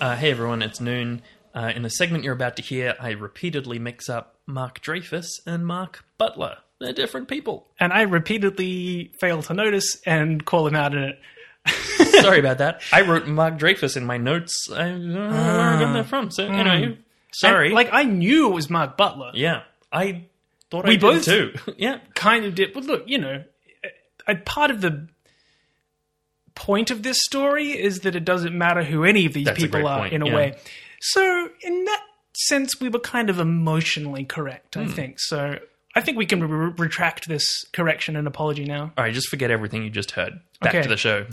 Uh, hey everyone, it's Noon. Uh, in the segment you're about to hear, I repeatedly mix up Mark Dreyfus and Mark Butler. They're different people. And I repeatedly fail to notice and call him out in it. Sorry about that. I wrote Mark Dreyfus in my notes. I don't know where I got that from. So, anyway, sorry. And, like I knew it was Mark Butler. yeah, I thought We I both- did too. yeah. Kind of did. But look, you know, a, part of the point of this story is that it doesn't matter who any of these That's people are point, in a yeah. way. So in that sense, we were kind of emotionally correct. Hmm. I think so. I think we can re- retract this correction and apology now. All right, just forget everything you just heard. Back Okay. to the show.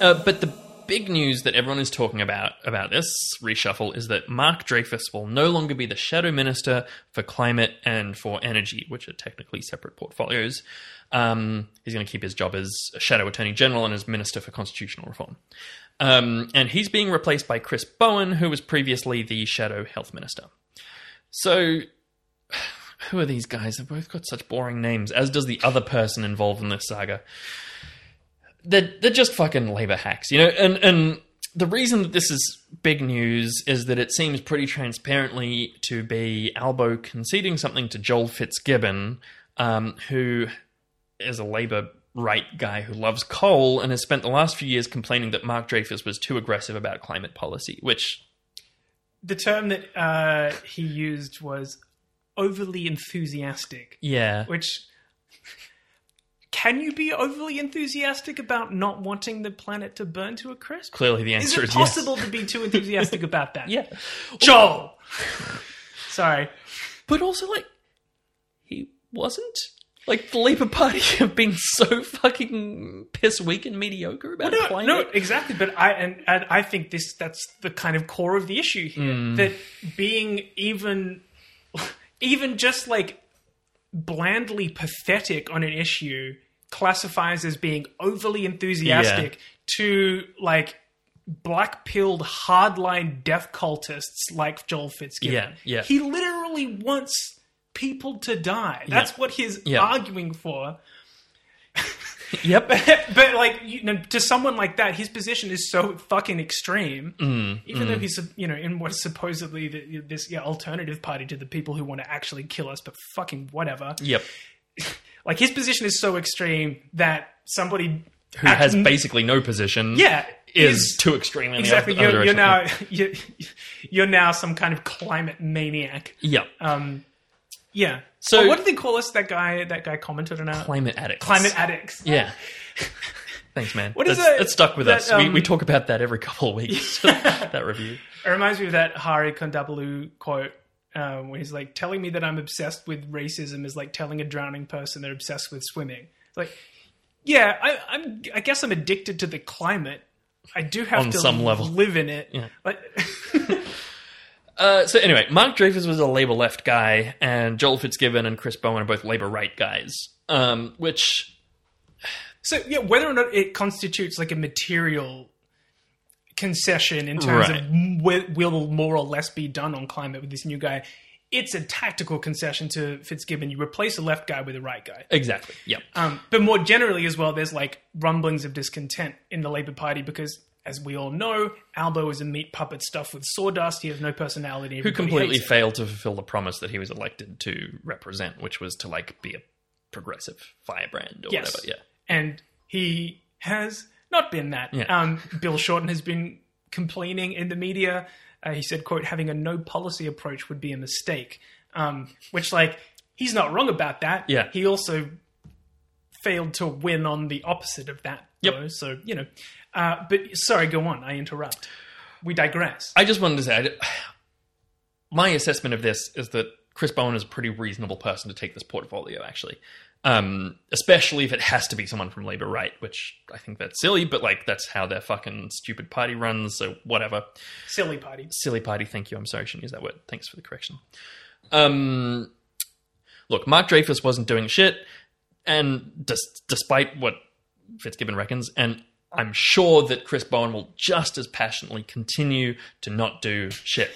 Uh, but the big news that everyone is talking about about this reshuffle is that Mark Dreyfus will no longer be the shadow minister for climate and for energy, which are technically separate portfolios. Um, he's going to keep his job as shadow attorney general and as minister for constitutional reform. Um, and he's being replaced by Chris Bowen, who was previously the shadow health minister. So who are these guys? They've both got such boring names, as does the other person involved in this saga. They're, they're just fucking labor hacks, you know? And, and the reason that this is big news is that it seems pretty transparently to be Albo conceding something to Joel Fitzgibbon, um, who is a labor right guy who loves coal and has spent the last few years complaining that Mark Dreyfus was too aggressive about climate policy, which The term that uh, he used was overly enthusiastic, yeah, which can you be overly enthusiastic about not wanting the planet to burn to a crisp? clearly the answer Is is, possible to be too enthusiastic about that? Yeah. Joel. Sorry. But also, like, he wasn't. Like, the Labour Party have been so fucking piss weak and mediocre about No, climate. no, exactly. But I and, and I think this that's the kind of core of the issue here. Hmm. That being even even just like blandly pathetic on an issue classifies as being overly enthusiastic to like black pilled hardline death cultists like Joel Fitzgibbon. Yeah, yeah. He literally wants people to die. That's what he's Yeah. arguing for. Yep. but like you know, to someone like that, his position is so fucking extreme. Mm, even though he's you know in what is supposedly the, this yeah, alternative party to the people who want to actually kill us, but fucking whatever. Yep. Like his position is so extreme that somebody Who has basically no position. yeah Is too extreme. in exactly. other- You're, other you're now you're, you're now some kind of climate maniac. Yeah. Um, yeah. So- So what did they call us? That guy. That guy commented on our climate addicts. climate addicts. Yeah. Thanks, man. What is That's, that- It's stuck with that, us. we, um, we talk about that every couple of weeks. that review. It reminds me of that Hari Kondabolu quote um, where he's like, telling me that I'm obsessed with racism is like telling a drowning person they're obsessed with swimming. It's like, yeah, I, I'm. I guess I'm addicted to the climate. I do have On to some level. live in it. Yeah. But Uh, so anyway, Mark Dreyfus was a Labour left guy, and Joel Fitzgibbon and Chris Bowen are both Labour right guys. Um, which so yeah, whether or not it constitutes like a material concession in terms Right. of w- will more or less be done on climate with this new guy. It's a tactical concession to Fitzgibbon. You replace a left guy with a right guy. exactly. Yep. Um, but more generally as well, there's like rumblings of discontent in the Labour Party because, as we all know, Albo is a meat puppet stuffed with sawdust. He has no personality. Who completely failed to fulfill the promise that he was elected to represent, which was to like be a progressive firebrand or Yes. whatever. Yeah. and he has not been that. Yeah. Um, Bill Shorten has been complaining in the media Uh, he said, "quote Having a no policy approach would be a mistake," um, which like he's not wrong about that. Yeah. he also failed to win on the opposite of that. Yep. Though, so you know, uh, but sorry, go on. I interrupt. We digress. I just wanted to say, I my assessment of this is that Chris Bowen is a pretty reasonable person to take this portfolio, actually. Um, especially if it has to be someone from Labour right, which I think that's silly, but like that's how their fucking stupid party runs, so whatever. Silly party. Silly party, thank you. I'm sorry I shouldn't use that word. Thanks for the correction. Um, look, Mark Dreyfus wasn't doing shit, and des- despite what Fitzgibbon reckons, and I'm sure that Chris Bowen will just as passionately continue to not do shit.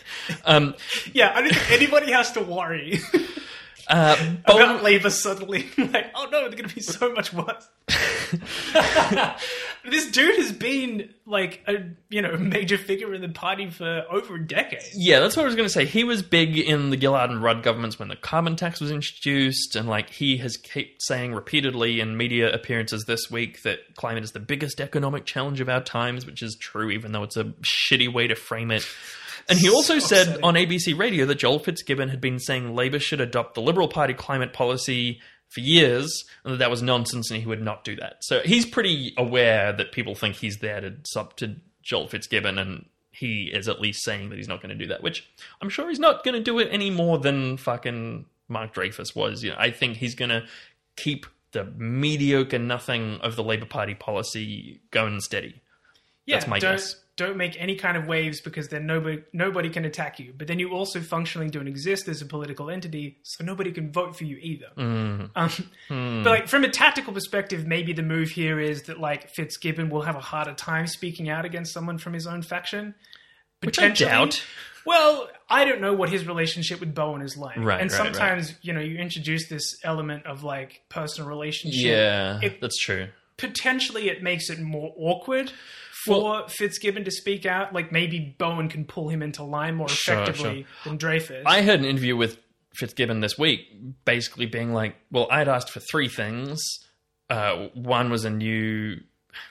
Um, Yeah, I don't think anybody has to worry uh, Bowen, about Labour suddenly like, oh no, they're going to be so much worse. this dude has been like a you know major figure in the party for over a decade. yeah, that's what I was going to say. He was big in the Gillard and Rudd governments when the carbon tax was introduced, and like he has kept saying repeatedly in media appearances this week that climate is the biggest economic challenge of our times, which is true, even though it's a shitty way to frame it. And he also So said upsetting. on ABC radio that Joel Fitzgibbon had been saying Labour should adopt the Liberal Party climate policy for years, and that that was nonsense, and he would not do that. So he's pretty aware that people think he's there to sub to Joel Fitzgibbon, and he is at least saying that he's not going to do that. Which I'm sure he's not going to do it any more than fucking Mark Dreyfus was. You know, I think he's going to keep the mediocre nothing of the Labour Party policy going steady. Yeah, That's my don't, guess. Don't make any kind of waves because then nobody nobody can attack you. But then you also functionally don't exist as a political entity, so nobody can vote for you either. Mm. Um, Hmm. But like from a tactical perspective, maybe the move here is that like Fitzgibbon will have a harder time speaking out against someone from his own faction. Which I Potentially. doubt. Well, I don't know what his relationship with Bowen is like. Right, and right, right. sometimes, you know, you introduce this element of like personal relationship. Yeah, It- that's true. Potentially it makes it more awkward for Fitzgibbon to speak out. Like maybe Bowen can pull him into line more Sure, effectively than Dreyfus. I had an interview with Fitzgibbon this week, basically being like, "Well, I'd asked for three things. Uh, one was a new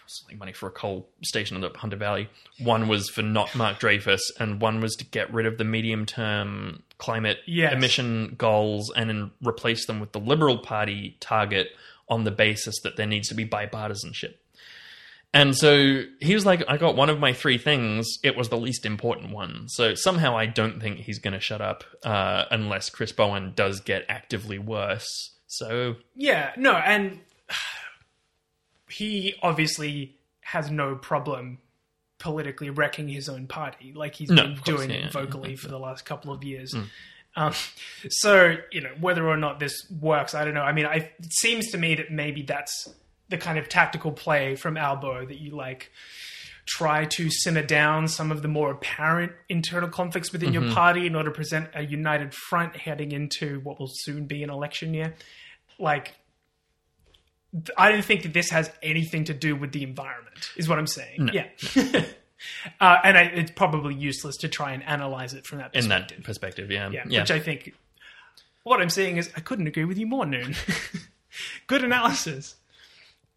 something money for a coal station in the Hunter Valley. One was for not Mark Dreyfus, and one was to get rid of the medium-term climate Yes. emission goals and then replace them with the Liberal Party target on the basis that there needs to be bipartisanship." And so he was like, I got one of my three things. It was the least important one. So somehow I don't think he's going to shut up uh, unless Chris Bowen does get actively worse. So Yeah, no, and he obviously has no problem politically wrecking his own party, like he's No, been course, doing yeah, yeah, vocally for the last couple of years. Hmm. Um, so you know whether or not this works, I don't know. I mean, I, it seems to me that maybe that's the kind of tactical play from Albo that you like try to simmer down some of the more apparent internal conflicts within Mm-hmm. your party in order to present a united front heading into what will soon be an election year. Like, I don't think that this has anything to do with the environment, is what I'm saying. Yeah. uh, and I, it's probably useless to try and analyze it from that in perspective. that perspective, yeah, yeah, yeah. Which I think, what I'm saying is, I couldn't agree with you more, Noon. Good analysis.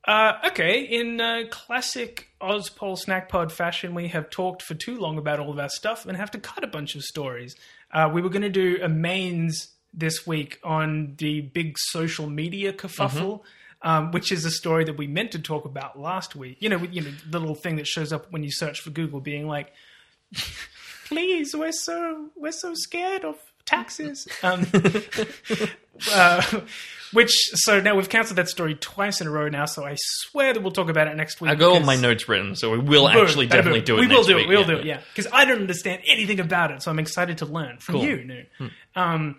Uh, okay, in uh, classic Ozpol Snack Pod fashion, we have talked for too long about all of our stuff and have to cut a bunch of stories. Uh, we were going to do a mains this week on the big social media kerfuffle, um, which is a story that we meant to talk about last week. You know, you know, the little thing that shows up when you search for Google, being like, "Please, we're so we're so scared of taxes." Um, uh, which so now we've cancelled that story twice in a row now. So I swear that we'll talk about it next week. I got all my notes written, so we will Boom, actually definitely boom. do it. We will do week, it. We'll do it. Yeah, because I don't understand anything about it, so I'm excited to learn from Cool. Hmm. you. New. Um,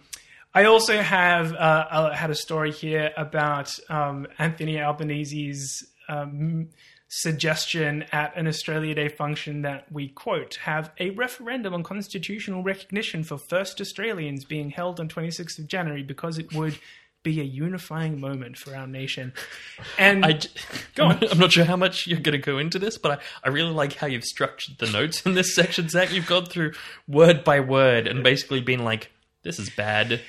I also have uh, I had a story here about um, Anthony Albanese's um, suggestion at an Australia Day function that we quote have a referendum on constitutional recognition for first Australians being held on 26th of January because it would be a unifying moment for our nation. And I Go on. I'm not sure how much you're going to go into this, but I, I really like how you've structured the notes in this section, Zach. You've gone through word by word and basically been like, "This is bad.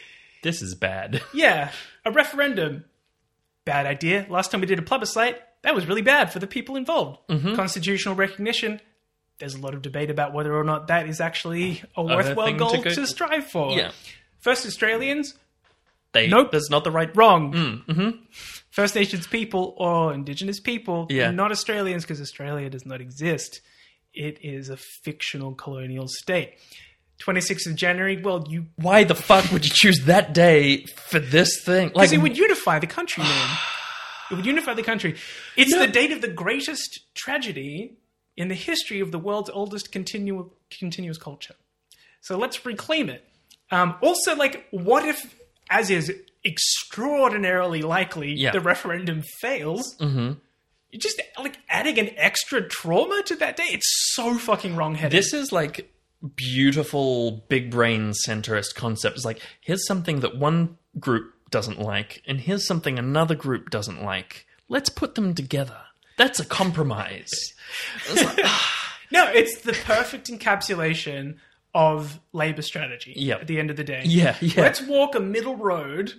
This is bad." Yeah, a referendum. Bad idea. Last time we did a plebiscite, that was really bad for the people involved. Mm-hmm. Constitutional recognition, there's a lot of debate about whether or not that is actually a worthwhile thing to goal go- to, strive for. Yeah. First Australians, They, Nope. That's not the right. wrong. mm-hmm. First Nations people or Indigenous people, Yeah. not Australians, because Australia does not exist. It is a fictional colonial state. 26th of January, well, you Why the fuck would you choose that day for this thing? Like, Because it would unify the country, man. It would unify the country. It's the date of the greatest tragedy in the history of the world's oldest continu- continuous culture. So let's reclaim it. Um, also, like, what if, as is extraordinarily likely, Yeah. the referendum fails? Mm-hmm. You're just like adding an extra trauma to that day. It's so fucking wrongheaded. this is like beautiful big brain centrist concept. It's like here's something that one group doesn't like, and here's something another group doesn't like. Let's put them together. That's a compromise. Like, No, it's the perfect encapsulation of labor strategy Yep. at the end of the day. Yeah, yeah. Let's walk a middle road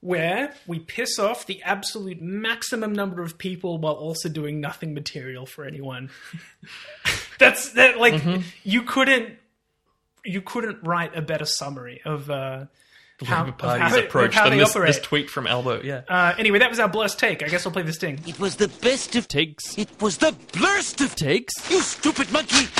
where we piss off the absolute maximum number of people while also doing nothing material for anyone. That's that like Mm-hmm. you couldn't you couldn't write a better summary of uh how, Labour of Party's how approach of how than they this, operate. this tweet from Albo. Yeah. uh, anyway, that was our blessed take. I guess I'll play this thing. It was the best of Takes. It was the blurst of Takes. You stupid monkey!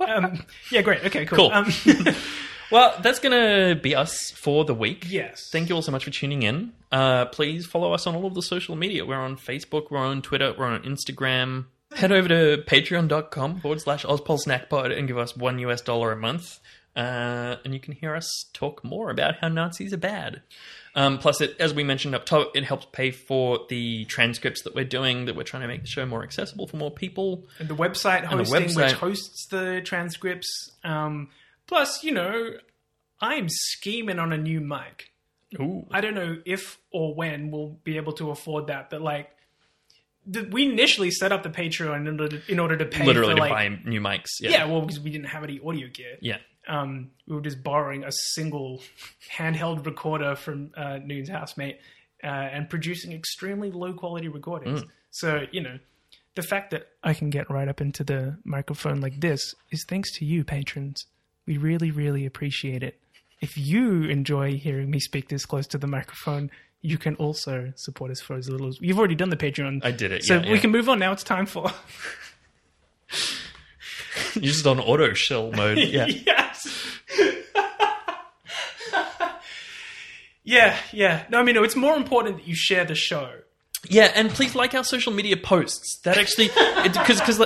Um, yeah, great. Okay, cool. Cool. Um, Well, that's going to be us for the week. Yes. Thank you all so much for tuning in. Uh, please follow us on all of the social media. We're on Facebook, we're on Twitter, we're on Instagram. Head over to patreon.com forward slash ozpolsnackpod and give us one US dollar a month. Uh, and you can hear us talk more about how Nazis are bad. Um, plus, it, as we mentioned up top, it helps pay for the transcripts that we're doing, that we're trying to make the show more accessible for more people. and the website the hosting, which website. hosts the transcripts. Um, plus, you know, I'm scheming on a new mic. Ooh. I don't know if or when we'll be able to afford that, but like, the, we initially set up the Patreon in order to, in order to pay Literally for to like, buy new mics. Yeah. yeah, well, because we didn't have any audio gear. Yeah. Um, we were just borrowing a single handheld recorder from uh, Noon's housemate uh, and producing extremely low quality recordings. So, you know, the fact that I can get right up into the microphone like this is thanks to you, patrons. We really, really appreciate it. If you enjoy hearing me speak this close to the microphone, you can also support us for as little as you've already done the Patreon. I did it, So yeah, we yeah. can move on now. It's time for You're just on auto shell mode. Yeah. yes. Yeah, yeah. No, I mean, no, it's more important that you share the show. Yeah, and please like our social media posts. That actually, because because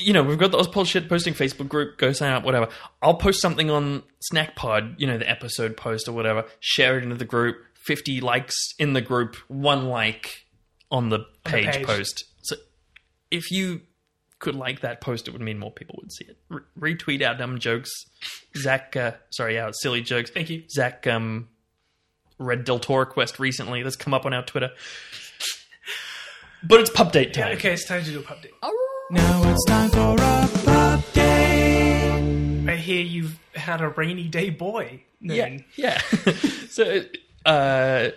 you know we've got the Ozpol shit posting Facebook group. Go sign up, whatever. I'll post something on Snackpod, you know, the episode post or whatever. Share it into the group. Fifty likes in the group, one like on the page, page. post. So if you could like that post, it would mean more people would see it. Re- retweet our dumb jokes. Zach, uh, sorry, our silly jokes. Thank you. Zach um, read Del Toro Quest recently. That's come up on our Twitter. But it's pub date time. Okay, it's time to do a pub date. Now it's time for a pub day. I hear you've had a rainy day boy. Yeah, Noon. yeah. so, uh,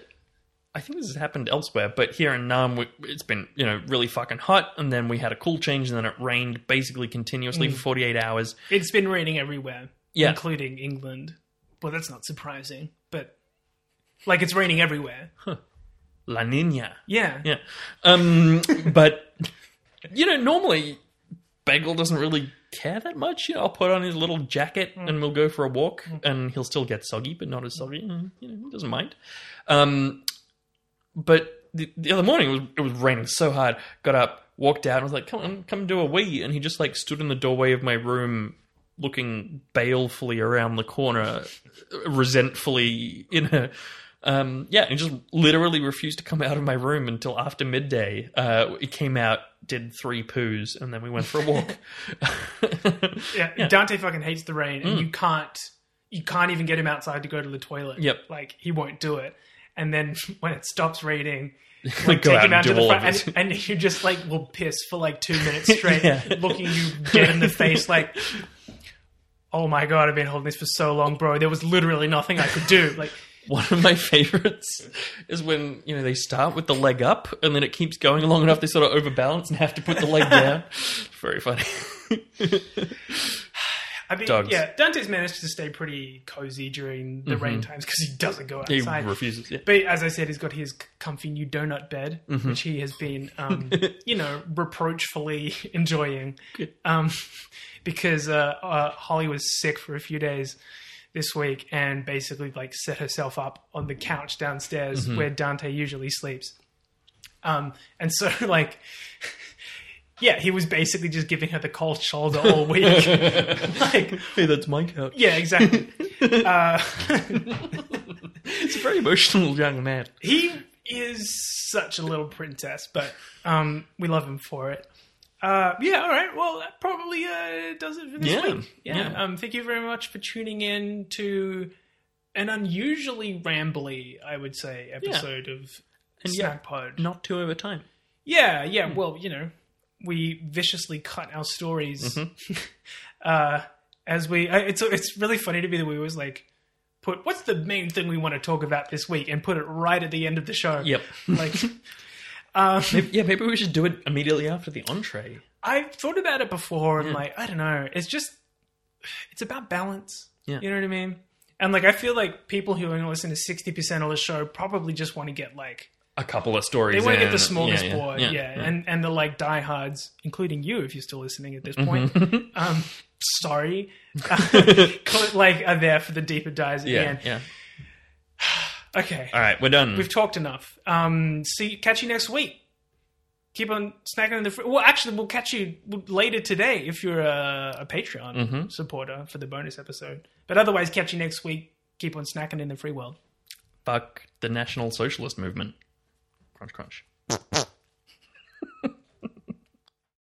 I think this has happened elsewhere, but here in Naarm, we, it's been you know really fucking hot, and then we had a cool change, and then it rained basically continuously for forty eight hours. It's been raining everywhere, Yeah. including England. Well, that's not surprising, but like it's raining everywhere. La Nina. Yeah. Yeah. Um, but, you know, normally Bagel doesn't really care that much. You know, I'll put on his little jacket and we'll go for a walk and he'll still get soggy, but not as soggy. And, you know, he doesn't mind. Um, but the, the other morning it was, it was raining so hard. Got up, walked out, and was like, come on, come do a wee. And he just like stood in the doorway of my room looking balefully around the corner, resentfully in a um, yeah, and just literally refused to come out of my room until after midday. Uh, he came out, did three poos, and then we went for a walk. yeah, Dante fucking hates the rain, and you can't you can't even get him outside to go to the toilet. Yep. like he won't do it. And then when it stops raining, Like, take out him out to the front, and, and you just like will piss for like two minutes straight, Yeah. looking you dead in the face, like, "Oh my god, I've been holding this for so long, bro. There was literally nothing I could do." Like, One of my favorites is when you know they start with the leg up and then it keeps going long enough they sort of overbalance and have to put the leg down. Very funny. I mean, Dogs. yeah, Dante's managed to stay pretty cozy during the rain times because he doesn't go outside. he refuses. Yeah. But as I said, he's got his comfy new donut bed, Mm-hmm. which he has been, um, you know, reproachfully enjoying. Um, because uh, uh, Holly was sick for a few days this week and basically like set herself up on the couch downstairs Mm-hmm. where Dante usually sleeps. Um, and so like. Yeah, he was basically just giving her the cold shoulder all week. like, Hey, that's my couch. yeah, exactly. uh, It's a very emotional young man. he is such a little princess, but um, we love him for it. Uh, yeah, all right. Well, that probably uh, does it for this Yeah, week. Yeah. yeah. Um, thank you very much for tuning in to an unusually rambly, I would say, episode of And Snack yeah, Pod. Not too over time. Yeah, yeah. Well, you know, we viciously cut our stories Mm-hmm. uh, as we. I, it's it's really funny to me that we always like put what's the main thing we want to talk about this week and put it right at the end of the show. Yep. Like, um, Yeah, maybe we should do it immediately after the entree. I've thought about it before, and like, I don't know. It's just, it's about balance. Yeah. You know what I mean? And like, I feel like people who only listen to sixty percent of the show probably just want to get like A couple of stories. They want to get the smallest Yeah, yeah, board, yeah, yeah, yeah. and and the like diehards, including you, if you're still listening at this Mm-hmm. point. um, sorry, like are there for the deeper dives at the yeah, end. yeah. Okay, All right, we're done. we've talked enough. Um, see, catch you next week. Keep on snacking in the. Fr- well, actually, we'll catch you later today if you're a, a Patreon Mm-hmm. supporter for the bonus episode. But otherwise, catch you next week. Keep on snacking in the free world. Fuck the National Socialist Movement. Crunch, crunch.